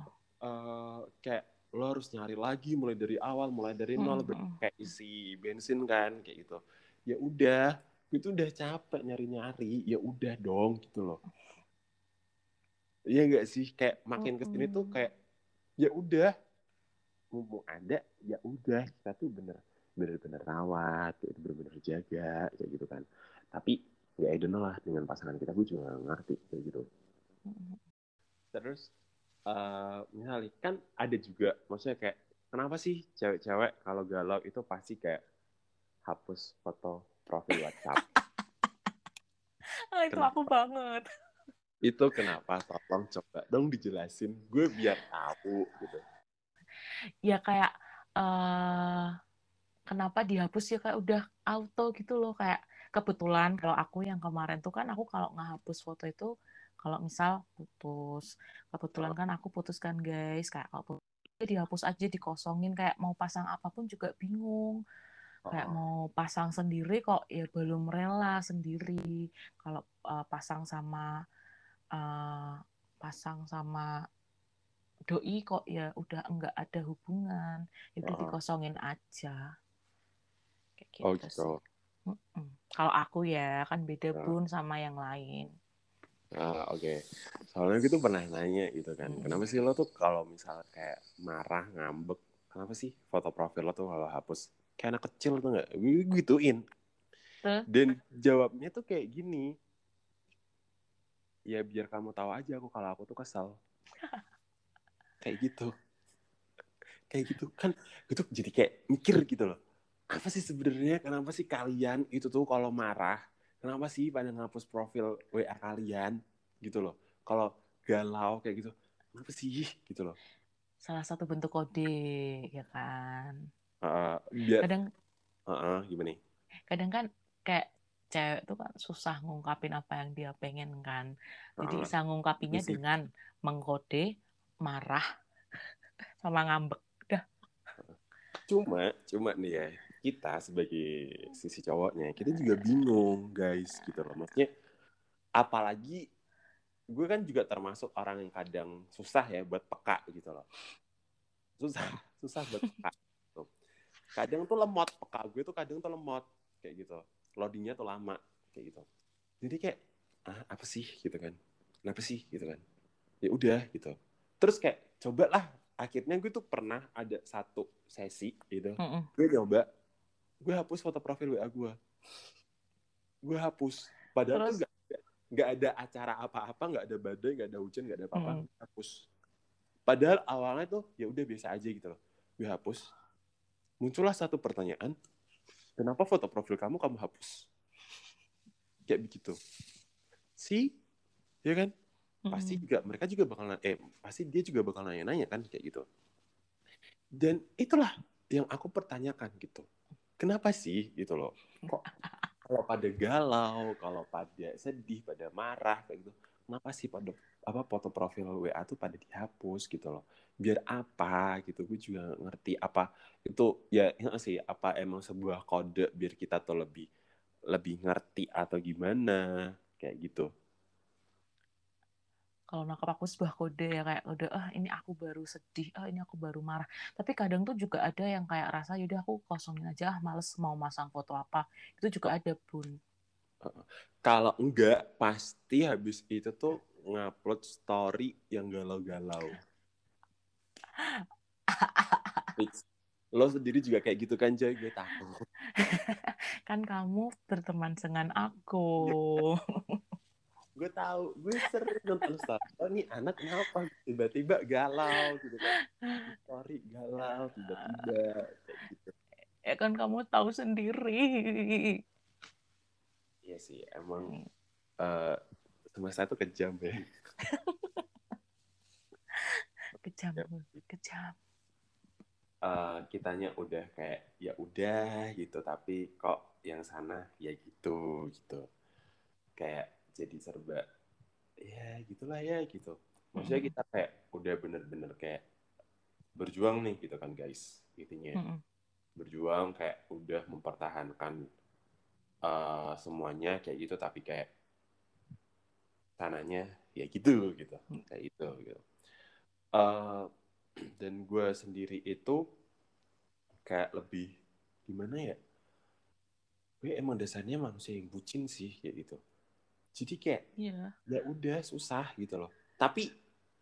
eh, kayak lo harus nyari lagi mulai dari awal mulai dari nol Mm-mm. kayak isi bensin kan kayak gitu ya udah itu udah capek nyari nyari ya udah dong gitu loh Iya enggak sih kayak makin ke sini tuh kayak ya udah mumpung ada ya udah kita tuh bener bener-bener rawat itu bener-bener jaga kayak gitu kan. Tapi ya I don't know lah dengan pasangan kita gue juga ngerti kayak gitu. Terus eh misalnya kan ada juga maksudnya kayak kenapa sih cewek-cewek kalau galau itu pasti kayak hapus foto profil WhatsApp? Ah, itu Kenapa? aku banget. itu kenapa? Tolong coba dong dijelasin. Gue biar tahu gitu. Ya kayak eh kenapa dihapus ya kayak udah auto gitu loh kayak kebetulan kalau aku yang kemarin tuh kan aku kalau ngehapus foto itu kalau misal putus kebetulan kan aku putuskan guys. Kayak kalau dihapus aja dikosongin kayak mau pasang apa pun juga bingung. Kayak mau pasang sendiri kok ya belum rela sendiri. Kalau uh, pasang sama uh, pasang sama doi kok ya udah enggak ada hubungan. Itu dikosongin aja gitu, oh, gitu. Mm kalau aku ya kan beda uh. pun sama yang lain Ah, oke. Okay. Soalnya gitu pernah nanya gitu kan. Hmm. Kenapa sih lo tuh kalau misalnya kayak marah, ngambek, kenapa sih foto profil lo tuh kalau hapus? Kayak anak kecil tuh nggak? Gituin. Huh? Dan jawabnya tuh kayak gini. Ya biar kamu tahu aja aku kalau aku tuh kesal. kayak gitu. Kayak gitu kan. Itu jadi kayak mikir gitu loh. Apa sih sebenarnya kenapa sih kalian itu tuh kalau marah kenapa sih pada ngapus profil WA kalian gitu loh? Kalau galau kayak gitu kenapa sih? Gitu loh. Salah satu bentuk kode ya kan? Uh, biar, kadang uh, uh, gimana kadang kan kayak cewek tuh kan susah ngungkapin apa yang dia pengen kan. Jadi uh, bisa ngungkapinnya isi. dengan mengkode marah sama ngambek dah. Cuma cuma nih ya kita sebagai sisi cowoknya kita juga bingung guys gitu loh. Maksudnya apalagi gue kan juga termasuk orang yang kadang susah ya buat peka gitu loh. Susah susah buat peka gitu. kadang tuh lemot peka gue tuh kadang tuh lemot kayak gitu. Loadingnya tuh lama kayak gitu. Jadi kayak ah apa sih? gitu kan. Kenapa sih? gitu kan. Ya udah gitu. Terus kayak cobalah. Akhirnya gue tuh pernah ada satu sesi gitu. Mm -mm. gue nyoba gue hapus foto profil WA gue gue hapus. Padahal Terus? tuh gak, gak ada acara apa-apa nggak ada badai nggak ada hujan nggak ada apa-apa hmm. hapus. Padahal awalnya tuh ya udah biasa aja gitu loh. Gue hapus. Muncullah satu pertanyaan kenapa foto profil kamu kamu hapus? Kayak begitu. Sih ya kan? Pasti hmm. juga mereka juga bakal eh pasti dia juga bakal nanya-nanya kan kayak gitu. Dan itulah yang aku pertanyakan gitu kenapa sih? Gitu loh. Kok kalau pada galau kalau pada sedih pada marah kayak gitu. Kenapa sih pada apa foto profil WA tuh pada dihapus gitu loh? Biar apa gitu? Gue juga ngerti apa itu ya, sih apa emang sebuah kode biar kita tuh lebih lebih ngerti atau gimana kayak gitu kalau nangkep aku sebuah kode ya kayak kode ah ini aku baru sedih ah ini aku baru marah. Tapi kadang tuh juga ada yang kayak rasa yaudah aku kosongin aja ah males mau masang foto apa. Itu juga ada pun kalau enggak pasti habis itu tuh ngupload story yang galau-galau. Lo sendiri juga kayak gitu kan Joy? Gue takut. Kan kamu berteman dengan aku gue tahu gue sering nonton story oh ini anak kenapa? Tiba-tiba galau gitu kan. Story galau tiba-tiba kayak gitu. Ya kan kamu tahu sendiri. Iya sih emang uh, semesta itu kejam ya. Kejam ya. kejam. Uh, kitanya udah kayak ya udah gitu. Tapi kok yang sana ya gitu gitu. Kayak jadi serba ya gitulah ya gitu. Maksudnya kita kayak udah bener-bener kayak berjuang nih gitu kan guys intinya. Mm -hmm. berjuang kayak udah mempertahankan uh, semuanya kayak gitu tapi kayak tanahnya ya gitu gitu. Mm. kayak itu gitu. Uh, dan gue sendiri itu kayak lebih gimana ya? Gue emang dasarnya manusia yang bucin sih kayak gitu jadi kayak yeah. ya udah susah gitu loh. Tapi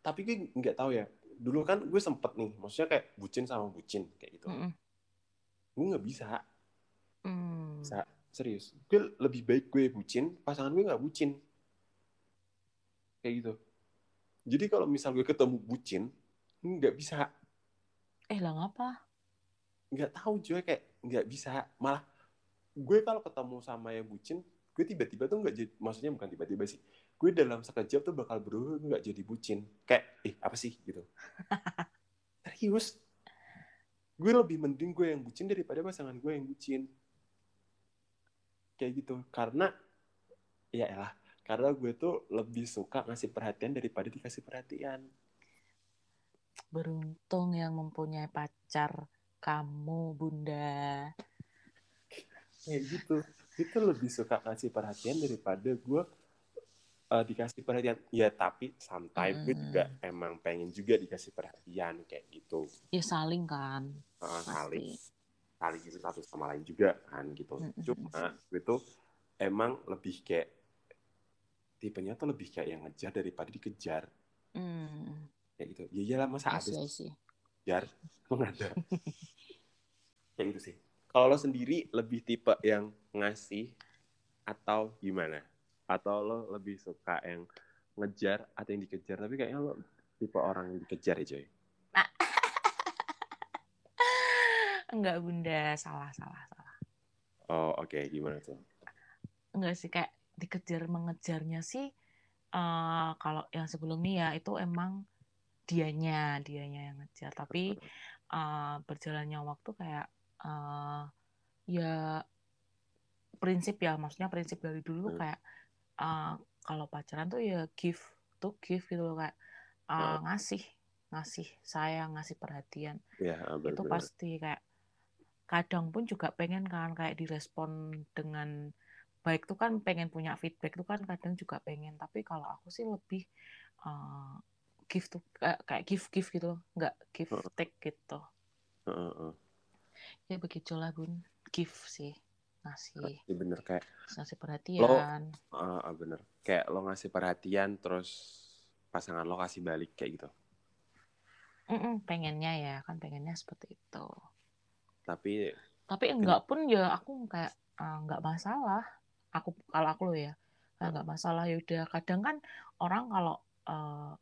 tapi gue nggak tahu ya. Dulu kan gue sempet nih maksudnya kayak bucin sama bucin kayak gitu. Mm -mm. gue nggak bisa. Mm. bisa. Serius. Gue lebih baik gue bucin pasangan gue nggak bucin. Kayak gitu. Jadi kalau misal gue ketemu bucin nggak bisa. Eh lah ngapa? Nggak tahu juga kayak nggak bisa. Malah gue kalau ketemu sama yang bucin gue tiba-tiba tuh nggak jadi maksudnya bukan tiba-tiba sih. Gue dalam sekejap tuh bakal berubah nggak jadi bucin. Kayak eh apa sih? gitu. Serius? Gue lebih mending gue yang bucin daripada pasangan gue yang bucin. Kayak gitu. Karena ya lah karena gue tuh lebih suka ngasih perhatian daripada dikasih perhatian. Beruntung yang mempunyai pacar kamu bunda. Kayak gitu itu lebih suka ngasih perhatian daripada gue uh, dikasih perhatian. Ya tapi sometimes hmm. gue juga emang pengen juga dikasih perhatian kayak gitu. Ya saling kan. Uh, saling. Saling itu satu sama lain juga kan gitu. Hmm. cuma gue tuh emang lebih kayak tipenya tuh lebih kayak yang ngejar daripada dikejar. Hmm. kayak gitu. Ya iyalah masa ada kejar ada kayak gitu sih kalau lo sendiri lebih tipe yang ngasih atau gimana? Atau lo lebih suka yang ngejar atau yang dikejar? Tapi kayaknya lo tipe orang yang dikejar ya coy enggak bunda. Salah salah salah. Oh oke. Okay. gimana tuh? Enggak sih. Kayak dikejar mengejarnya sih uh, kalau yang sebelum ini ya itu emang dianya. Dianya yang ngejar. Tapi uh, berjalannya waktu kayak uh, ya prinsip ya maksudnya prinsip dari dulu hmm. kayak uh, kalau pacaran tuh ya give to give gitu loh kayak uh, hmm. ngasih ngasih sayang ngasih perhatian ya, bener, itu pasti kayak kadang pun juga pengen kan kayak direspon dengan baik tuh kan pengen punya feedback tuh kan kadang juga pengen tapi kalau aku sih lebih uh, give tuh kayak give give gitu loh nggak give uh. take gitu uh, uh, uh. Ya begitulah bun. Give sih ngasih iya bener kayak ngasih perhatian. lo uh, bener. Kayak lo ngasih perhatian terus pasangan lo kasih balik kayak gitu. Mm-mm, pengennya ya kan pengennya seperti itu. Tapi tapi enggak pun ya aku kayak uh, enggak masalah. Aku kalau aku lo ya enggak masalah. Ya udah kadang kan orang kalau uh,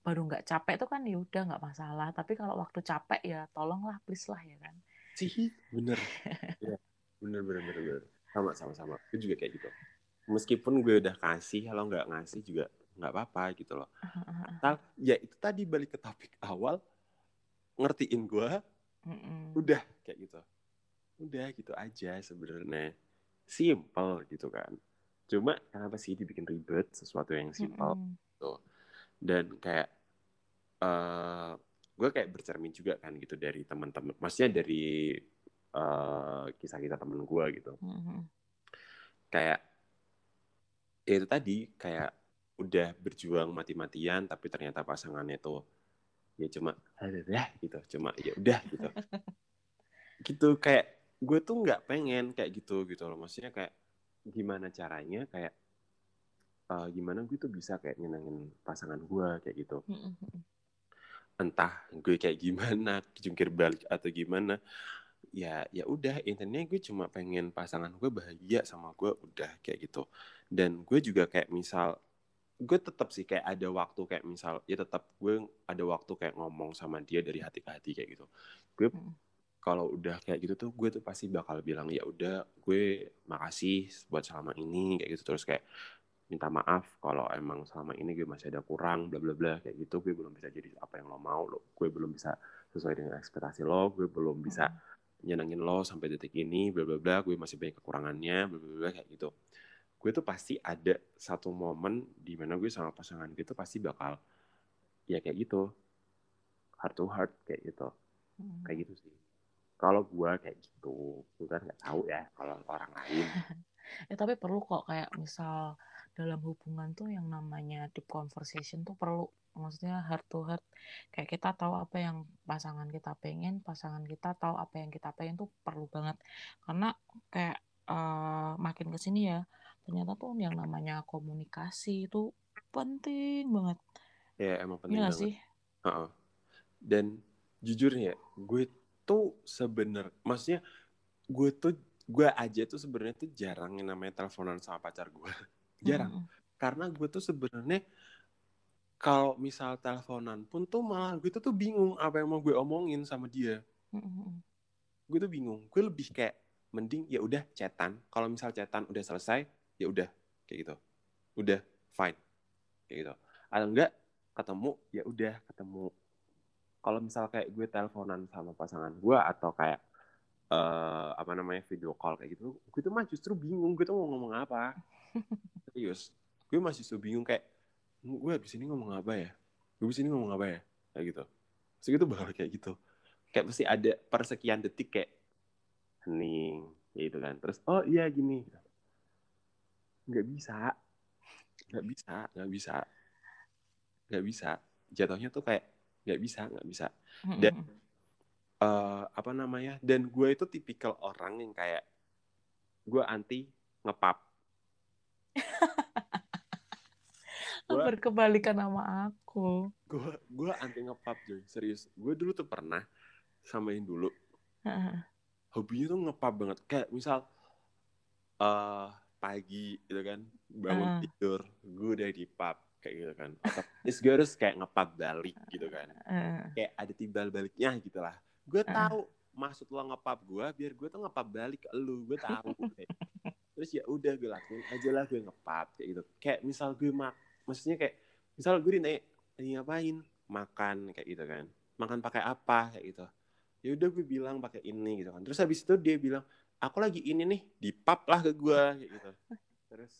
baru nggak capek tuh kan ya udah nggak masalah. Tapi kalau waktu capek ya tolonglah please lah ya kan sih. Bener. Ya bener bener bener bener. Sama sama sama. Gue juga kayak gitu. Meskipun gue udah kasih kalau nggak ngasih juga nggak apa-apa gitu loh. Tal, ya itu tadi balik ke topik awal ngertiin gue Mm-mm. udah kayak gitu. Udah gitu aja sebenarnya. Simple gitu kan. Cuma kenapa sih dibikin ribet sesuatu yang simple mm gitu? Dan kayak uh, gue kayak bercermin juga kan gitu dari teman-teman maksudnya dari uh, kisah kita temen gue gitu mm-hmm. kayak ya itu tadi kayak udah berjuang mati-matian tapi ternyata pasangannya tuh ya cuma ya gitu cuma ya udah gitu gitu kayak gue tuh nggak pengen kayak gitu gitu loh maksudnya kayak gimana caranya kayak uh, gimana gue tuh bisa kayak nyenengin pasangan gue kayak gitu mm-hmm. Entah gue kayak gimana jungkir balik atau gimana ya ya udah intinya gue cuma pengen pasangan gue bahagia sama gue udah kayak gitu. Dan gue juga kayak misal gue tetap sih kayak ada waktu kayak misal ya tetap gue ada waktu kayak ngomong sama dia dari hati ke hati kayak gitu. Gue hmm. kalau udah kayak gitu tuh gue tuh pasti bakal bilang ya udah gue makasih buat selama ini kayak gitu. Terus kayak minta maaf kalau emang selama ini gue masih ada kurang bla bla bla kayak gitu. Gue belum bisa jadi apa yang lo mau lo gue belum bisa sesuai dengan ekspektasi lo gue belum bisa hmm. nyenengin lo sampai detik ini bla bla bla. Gue masih banyak kekurangannya bla bla bla kayak gitu. Gue tuh pasti ada satu momen di mana gue sama pasangan gue tuh pasti bakal ya kayak gitu heart to heart kayak gitu. Hmm. kayak gitu sih. Kalau gue kayak gitu gue kan nggak tahu ya kalau orang lain. Ya tapi perlu kok kayak misal dalam hubungan tuh yang namanya deep conversation tuh perlu. Maksudnya heart to heart. Kayak kita tahu apa yang pasangan kita pengen pasangan kita tahu apa yang kita pengen tuh perlu banget. Karena kayak uh, makin ke sini ya ternyata tuh yang namanya komunikasi itu penting banget. Ya emang penting ya banget. sih? Uh -uh. dan jujur ya gue tuh sebener maksudnya gue tuh gue aja tuh sebenarnya tuh jarang yang namanya teleponan sama pacar gue jarang. Hmm. karena gue tuh sebenarnya kalau misal teleponan pun tuh malah gue tuh, tuh bingung apa yang mau gue omongin sama dia. Mm-hmm. gue tuh bingung. Gue lebih kayak mending ya udah chatan kalau misal chatan udah selesai ya udah kayak gitu. Udah fine. Kayak gitu. Atau enggak ketemu ya udah ketemu. Kalau misal kayak gue teleponan sama pasangan gue atau kayak uh, apa namanya video call kayak gitu gue tuh mah justru bingung. Gue tuh mau ngomong apa serius. Gue masih justru bingung kayak gue abis ini ngomong apa ya? Gue abis ini ngomong apa ya? Kayak gitu. Terus itu bakal kayak gitu. Kayak pasti ada persekian detik kayak hening gitu kan. Terus oh iya gini. Nggak bisa. Nggak bisa nggak bisa. Nggak bisa. Jatuhnya tuh kayak nggak bisa nggak bisa. Dan uh, apa namanya? Dan gue itu tipikal orang yang kayak gue anti ngepap gua, berkebalikan sama aku. Gue gue anti ngepap joy serius. Gue dulu tuh pernah samain dulu. Hobinya tuh ngepap banget. Kayak misal uh, pagi gitu kan. Bangun uh. tidur gue udah di pub kayak gitu kan. Otomatis gue harus kayak ngepap balik gitu kan. Uh. kayak ada timbal baliknya gitu lah gue uh. tahu maksud lo ngepap gue biar gue tuh ngepap balik ke lu. Gue tahu terus ya udah gue lakuin aja lah gue ngepap kayak gitu. Kayak misal gue mak maksudnya kayak misal gue ditanya ini ngapain? Makan kayak gitu kan. Makan pakai apa? kayak gitu. Ya udah gue bilang pakai ini gitu kan. Terus habis itu dia bilang aku lagi ini nih di pub lah ke gue kayak gitu. Terus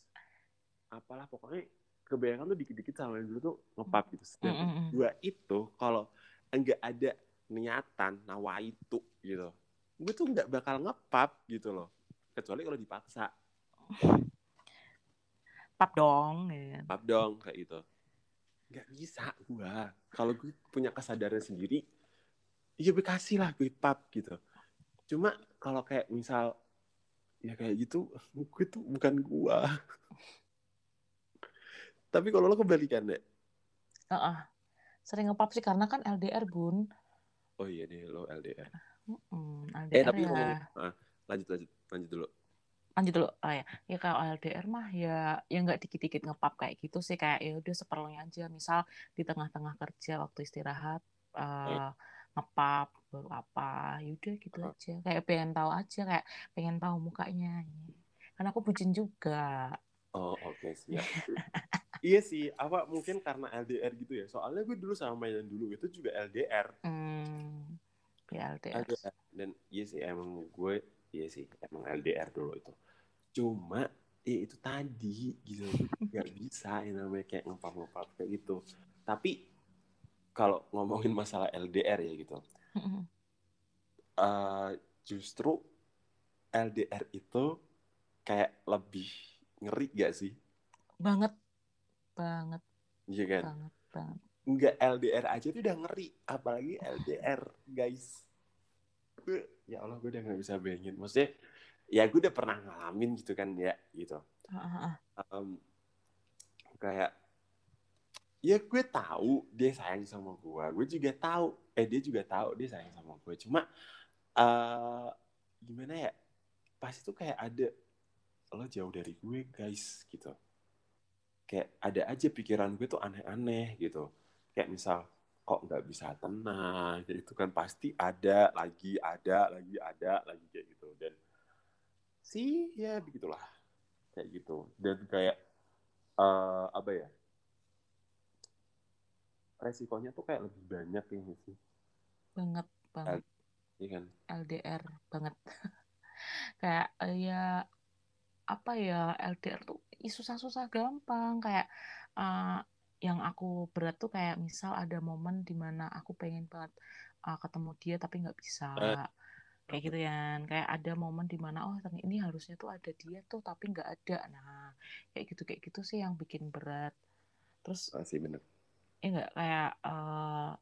apalah pokoknya kebanyakan tuh dikit-dikit sama yang dulu tuh ngepap gitu. Dan mm -hmm. gue itu kalau enggak ada niatan nawa itu gitu gue tuh nggak bakal ngepap gitu loh. Kecuali kalau dipaksa pap dong ya. pap dong kayak gitu. Nggak bisa gue kalau gue punya kesadaran sendiri iya bekasih lah gue pap gitu. Cuma kalau kayak misal ya kayak gitu gue tuh bukan gua. Tapi kalau lo kebalikan deh uh -uh. sering ngepap sih karena kan LDR bun. Oh iya deh lo LDR mm, LDR eh tapi ya. ngomong ah, lanjut lanjut. Lanjut dulu lanjut dulu oh ya ya kalau LDR mah ya ya nggak dikit-dikit ngepap kayak gitu sih kayak ya udah seperlunya aja misal di tengah-tengah kerja waktu istirahat uh, ngepap baru apa yaudah gitu aja kayak pengen tahu aja kayak pengen tahu mukanya. Karena aku bucin juga. Oh oke okay, siap. Iya sih apa mungkin karena LDR gitu ya? Soalnya gue dulu sama mainan dulu itu juga LDR hmm, ya LDR. LDR dan iya sih emang gue iya sih emang LDR dulu itu cuma ya itu tadi gitu nggak bisa yang namanya kayak ngepap ngepap kayak gitu tapi kalau ngomongin masalah LDR ya gitu, uh, justru LDR itu kayak lebih ngeri gak sih? Banget, banget. Iya kan? Banget, banget. Enggak LDR aja tuh udah ngeri, apalagi LDR guys. Ya Allah gue udah gak bisa bayangin. Maksudnya, ya gue udah pernah ngalamin gitu kan ya, gitu. Um, kayak ya gue tahu dia sayang sama gue gue juga tahu eh dia juga tahu dia sayang sama gue cuma uh, gimana ya pasti tuh kayak ada lo jauh dari gue guys gitu. Kayak ada aja pikiran gue tuh aneh-aneh gitu. Kayak misal kok nggak bisa tenang jadi itu kan. Pasti ada lagi ada lagi ada lagi kayak gitu. Dan sih ya begitulah kayak gitu. Dan kayak uh, apa ya resikonya tuh kayak lebih banyak ya sih? Banget banget. Iya kan? LDR banget. Kayak uh, ya apa ya LDR tuh susah-susah gampang. Kayak uh, yang aku berat tuh kayak misal ada momen di mana aku pengen banget uh, ketemu dia tapi nggak bisa. Uh, kayak gitu ya kayak ada momen di mana oh ini harusnya tuh ada dia tuh tapi nggak ada. Nah kayak gitu kayak gitu sih yang bikin berat. Terus masih bener. ya nggak kayak uh,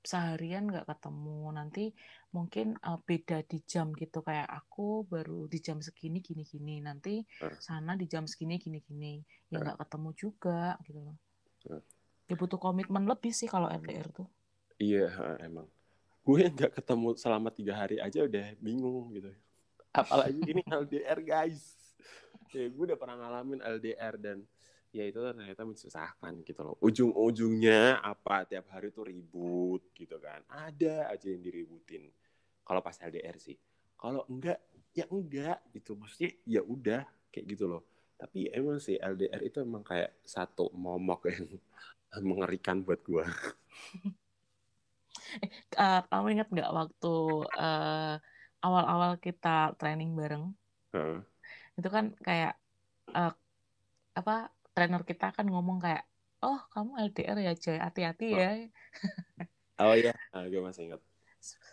seharian nggak ketemu nanti mungkin uh, beda di jam gitu. Kayak aku baru di jam segini gini gini nanti uh. sana di jam segini gini gini. Ya nggak uh. ketemu juga gitu loh. Ya butuh komitmen lebih sih kalau LDR tuh iya emang gue nggak ketemu selama tiga hari aja udah bingung gitu apalagi ini LDR guys ya gue udah pernah ngalamin LDR dan ya itu ternyata mensusahkan gitu loh. Ujung-ujungnya apa tiap hari tuh ribut gitu kan. Ada aja yang diributin. Kalau pas LDR sih. Kalau enggak ya enggak gitu. Maksudnya ya udah kayak gitu loh. Tapi emang sih LDR itu emang kayak satu momok yang mengerikan buat gua. uh, kamu ingat nggak waktu uh, awal-awal kita training bareng? Heeh. itu kan kayak uh, apa trainer kita kan ngomong kayak oh kamu LDR ya Joy hati-hati Oh. ya. Oh. Iya. Ah, gue masih ingat.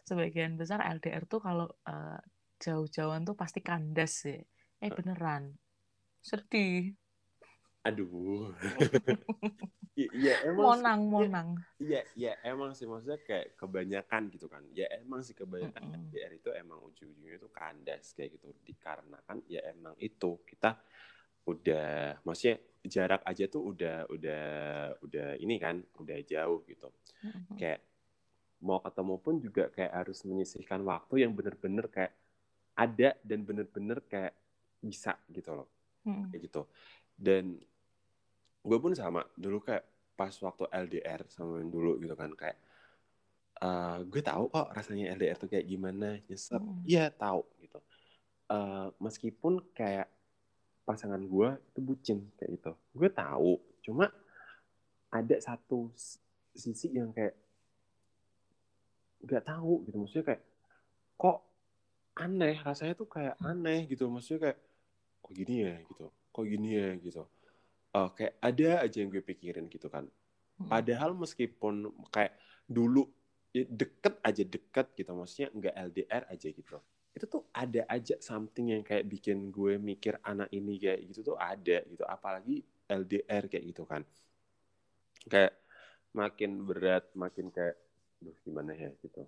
Sebagian besar LDR tuh kalau uh, jauh-jauhan tuh pasti kandas sih. Eh beneran sedih aduh I- iya emang sih. monang monang Iya, iya emang sih maksudnya kayak kebanyakan gitu kan. Ya emang sih kebanyakan Mm-mm. LDR itu emang ujung-ujungnya itu kandas kayak gitu. Dikarenakan ya emang itu kita udah maksudnya jarak aja tuh udah udah udah ini kan udah jauh gitu. Mm-mm. Kayak mau ketemu pun juga kayak harus menyisihkan waktu yang bener-bener kayak ada dan bener-bener kayak bisa gitu loh Mm-mm. kayak gitu. Dan gue pun sama dulu kayak pas waktu LDR sama yang dulu gitu kan kayak eh, gue tahu kok rasanya LDR tuh kayak gimana nyesek Mm. iya tahu gitu. Eh, meskipun kayak pasangan gue itu bucin kayak gitu. Gue tahu cuma ada satu sisi yang kayak nggak tahu gitu. Maksudnya kayak kok aneh? Rasanya tuh kayak aneh gitu. Maksudnya kayak kok gini ya gitu. Kok gini ya gitu. Eh, kayak ada aja yang gue pikirin gitu kan. Mm-mm. padahal meskipun kayak dulu ya deket aja deket gitu. Maksudnya nggak LDR aja gitu. Itu tuh ada aja something yang kayak bikin gue mikir anak ini kayak gitu tuh ada gitu. Apalagi LDR kayak gitu kan. Kayak makin berat makin kayak duh gimana ya? gitu.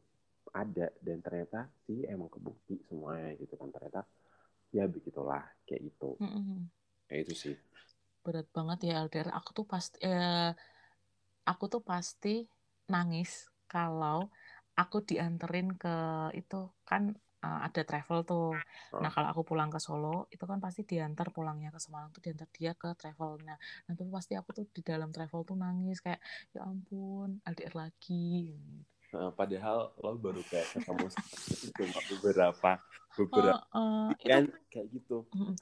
Ada dan ternyata sih emang kebukti semuanya gitu kan. Ternyata ya begitulah kayak gitu. Mm-mm. kayak itu sih. Berat banget ya LDR aku tuh pasti eh, aku tuh pasti nangis kalau aku dianterin ke itu kan eh, ada travel tuh. Nah Oh. kalau aku pulang ke Solo itu kan pasti diantar pulangnya ke Semarang tuh diantar dia ke travelnya. Nah tuh pasti aku tuh di dalam travel tuh nangis kayak ya ampun LDR lagi Nah, padahal lo baru kayak ketemu cuma beberapa beberapa. Heeh, itu kan kayak gitu.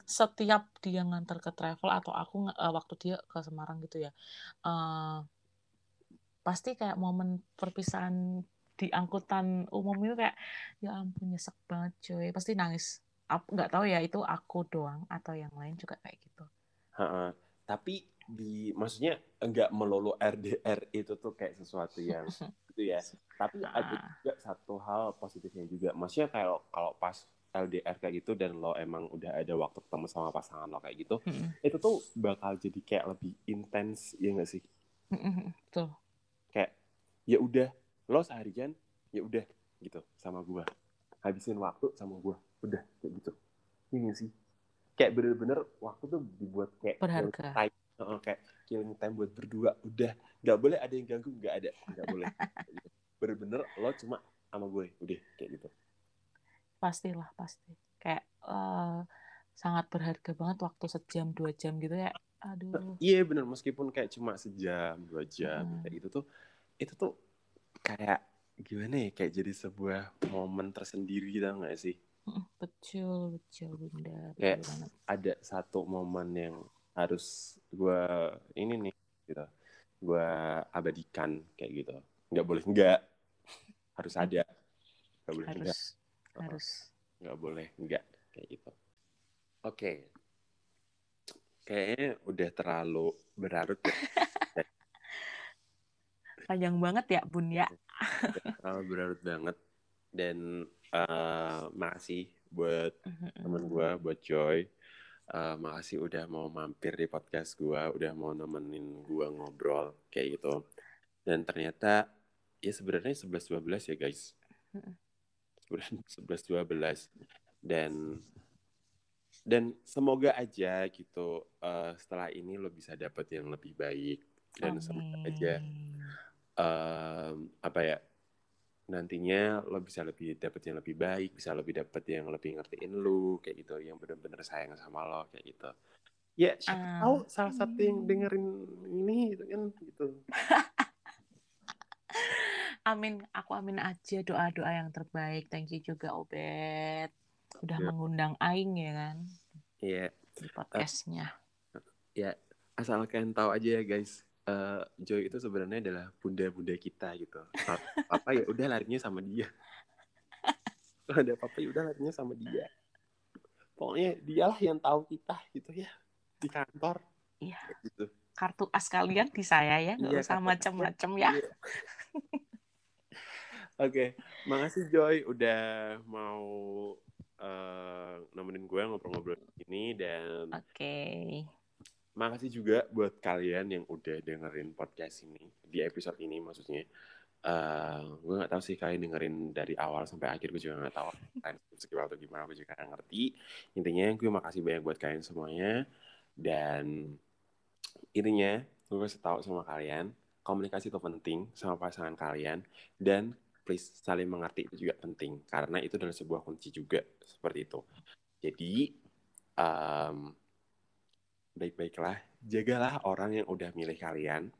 Setiap dia ngantar ke travel atau aku eh, waktu dia ke Semarang gitu ya eh, pasti kayak momen perpisahan di angkutan umum itu kayak ya ampun nyesek banget coy pasti nangis. Nggak tahu ya itu aku doang atau yang lain juga kayak gitu. Ha-ha. tapi di maksudnya enggak melulu RDR itu tuh kayak sesuatu yang gitu ya. Tapi ada Ah. juga satu hal positifnya juga. Maksudnya kalau kalau pas LDR kayak gitu dan lo emang udah ada waktu ketemu sama pasangan lo kayak gitu Mm-mm. itu tuh bakal jadi kayak lebih intens ya nggak sih? Mm-mm, betul. Kayak ya udah lo seharian ya udah gitu sama gua. Habisin waktu sama gua udah kayak gitu. Ini nggak sih? Kayak bener-bener waktu tuh dibuat kayak Berharga. Heeh, kayak killing time buat berdua udah. Nggak boleh ada yang ganggu nggak ada. Nggak boleh. Gitu. bener-bener lo cuma sama gue udah kayak gitu. Pastilah pasti. Kayak eh, sangat berharga banget waktu sejam dua jam gitu ya. Aduh. Iya bener. Meskipun kayak cuma sejam dua jam Hmm. kayak gitu tuh itu tuh kayak gimana ya? Kayak jadi sebuah momen tersendiri tau gak sih? Betul betul bunda Kayak- ada satu momen yang harus gue ini nih gitu. Gue abadikan kayak gitu. Nggak boleh enggak harus ada. Nggak boleh enggak harus. Harus nggak boleh enggak kayak gitu. Oke. Kayaknya udah terlalu berlarut ya. panjang banget ya bun ya. Terlalu berlarut banget. Dan eh, makasih buat temen gue buat Joy Eh, makasih udah mau mampir di podcast gue udah mau nemenin gue ngobrol kayak gitu. Dan ternyata ya sebenarnya 11 12 ya guys. Sebenarnya 11 12 dan dan semoga aja gitu eh, setelah ini lo bisa dapet yang lebih baik. Dan semoga aja Amin. em, apa ya nantinya lo bisa lebih dapet yang lebih baik bisa lebih dapet yang lebih ngertiin lu kayak gitu yang bener-bener sayang sama lo kayak gitu. Ya siapa tahu salah satu yang dengerin ini gitu kan gitu. Amin aku amin aja doa doa yang terbaik. Thank you juga Obet udah Ya. mengundang Aing ya kan? Ya di podcastnya. ya asal kalian tahu aja ya guys uh, Joy itu sebenarnya adalah bunda-bunda kita gitu. Apa ya udah larinya sama dia. Kalau ada apa-apa ya udah larinya sama dia. Pokoknya dialah yang tahu kita gitu ya di kantor. Iya. Gitu. Kartu as kalian di saya ya, nggak iya, usah macam-macam ya. Iya. Oke, okay. makasih Joy udah mau uh, nemenin gue ngobrol-ngobrol ini dan Oke. Okay. Makasih juga buat kalian yang udah dengerin podcast ini di episode ini maksudnya. Uh, gue nggak tahu sih kalian dengerin dari awal sampai akhir gue juga nggak tahu kalian sekitar atau gimana gue juga gak ngerti intinya gue makasih banyak buat kalian semuanya dan intinya gue kasih tahu sama kalian komunikasi itu penting sama pasangan kalian dan please saling mengerti itu juga penting karena itu adalah sebuah kunci juga seperti itu. Jadi um, baik-baiklah, jagalah orang yang udah milih kalian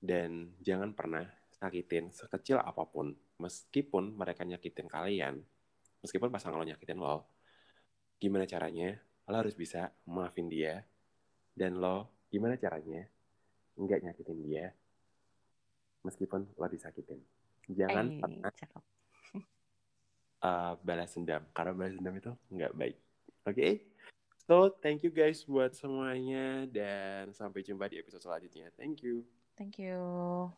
dan jangan pernah sakitin sekecil apa pun meskipun mereka nyakitin kalian meskipun pasangan lo nyakitin lo. Gimana caranya? Lo harus bisa maafin dia dan lo gimana caranya nggak nyakitin dia meskipun lo disakitin. Jangan eh, pernah uh, balas dendam karena balas dendam itu nggak baik. Oke? okay? So thank you guys buat semuanya dan sampai jumpa di episode selanjutnya. Thank you. Thank you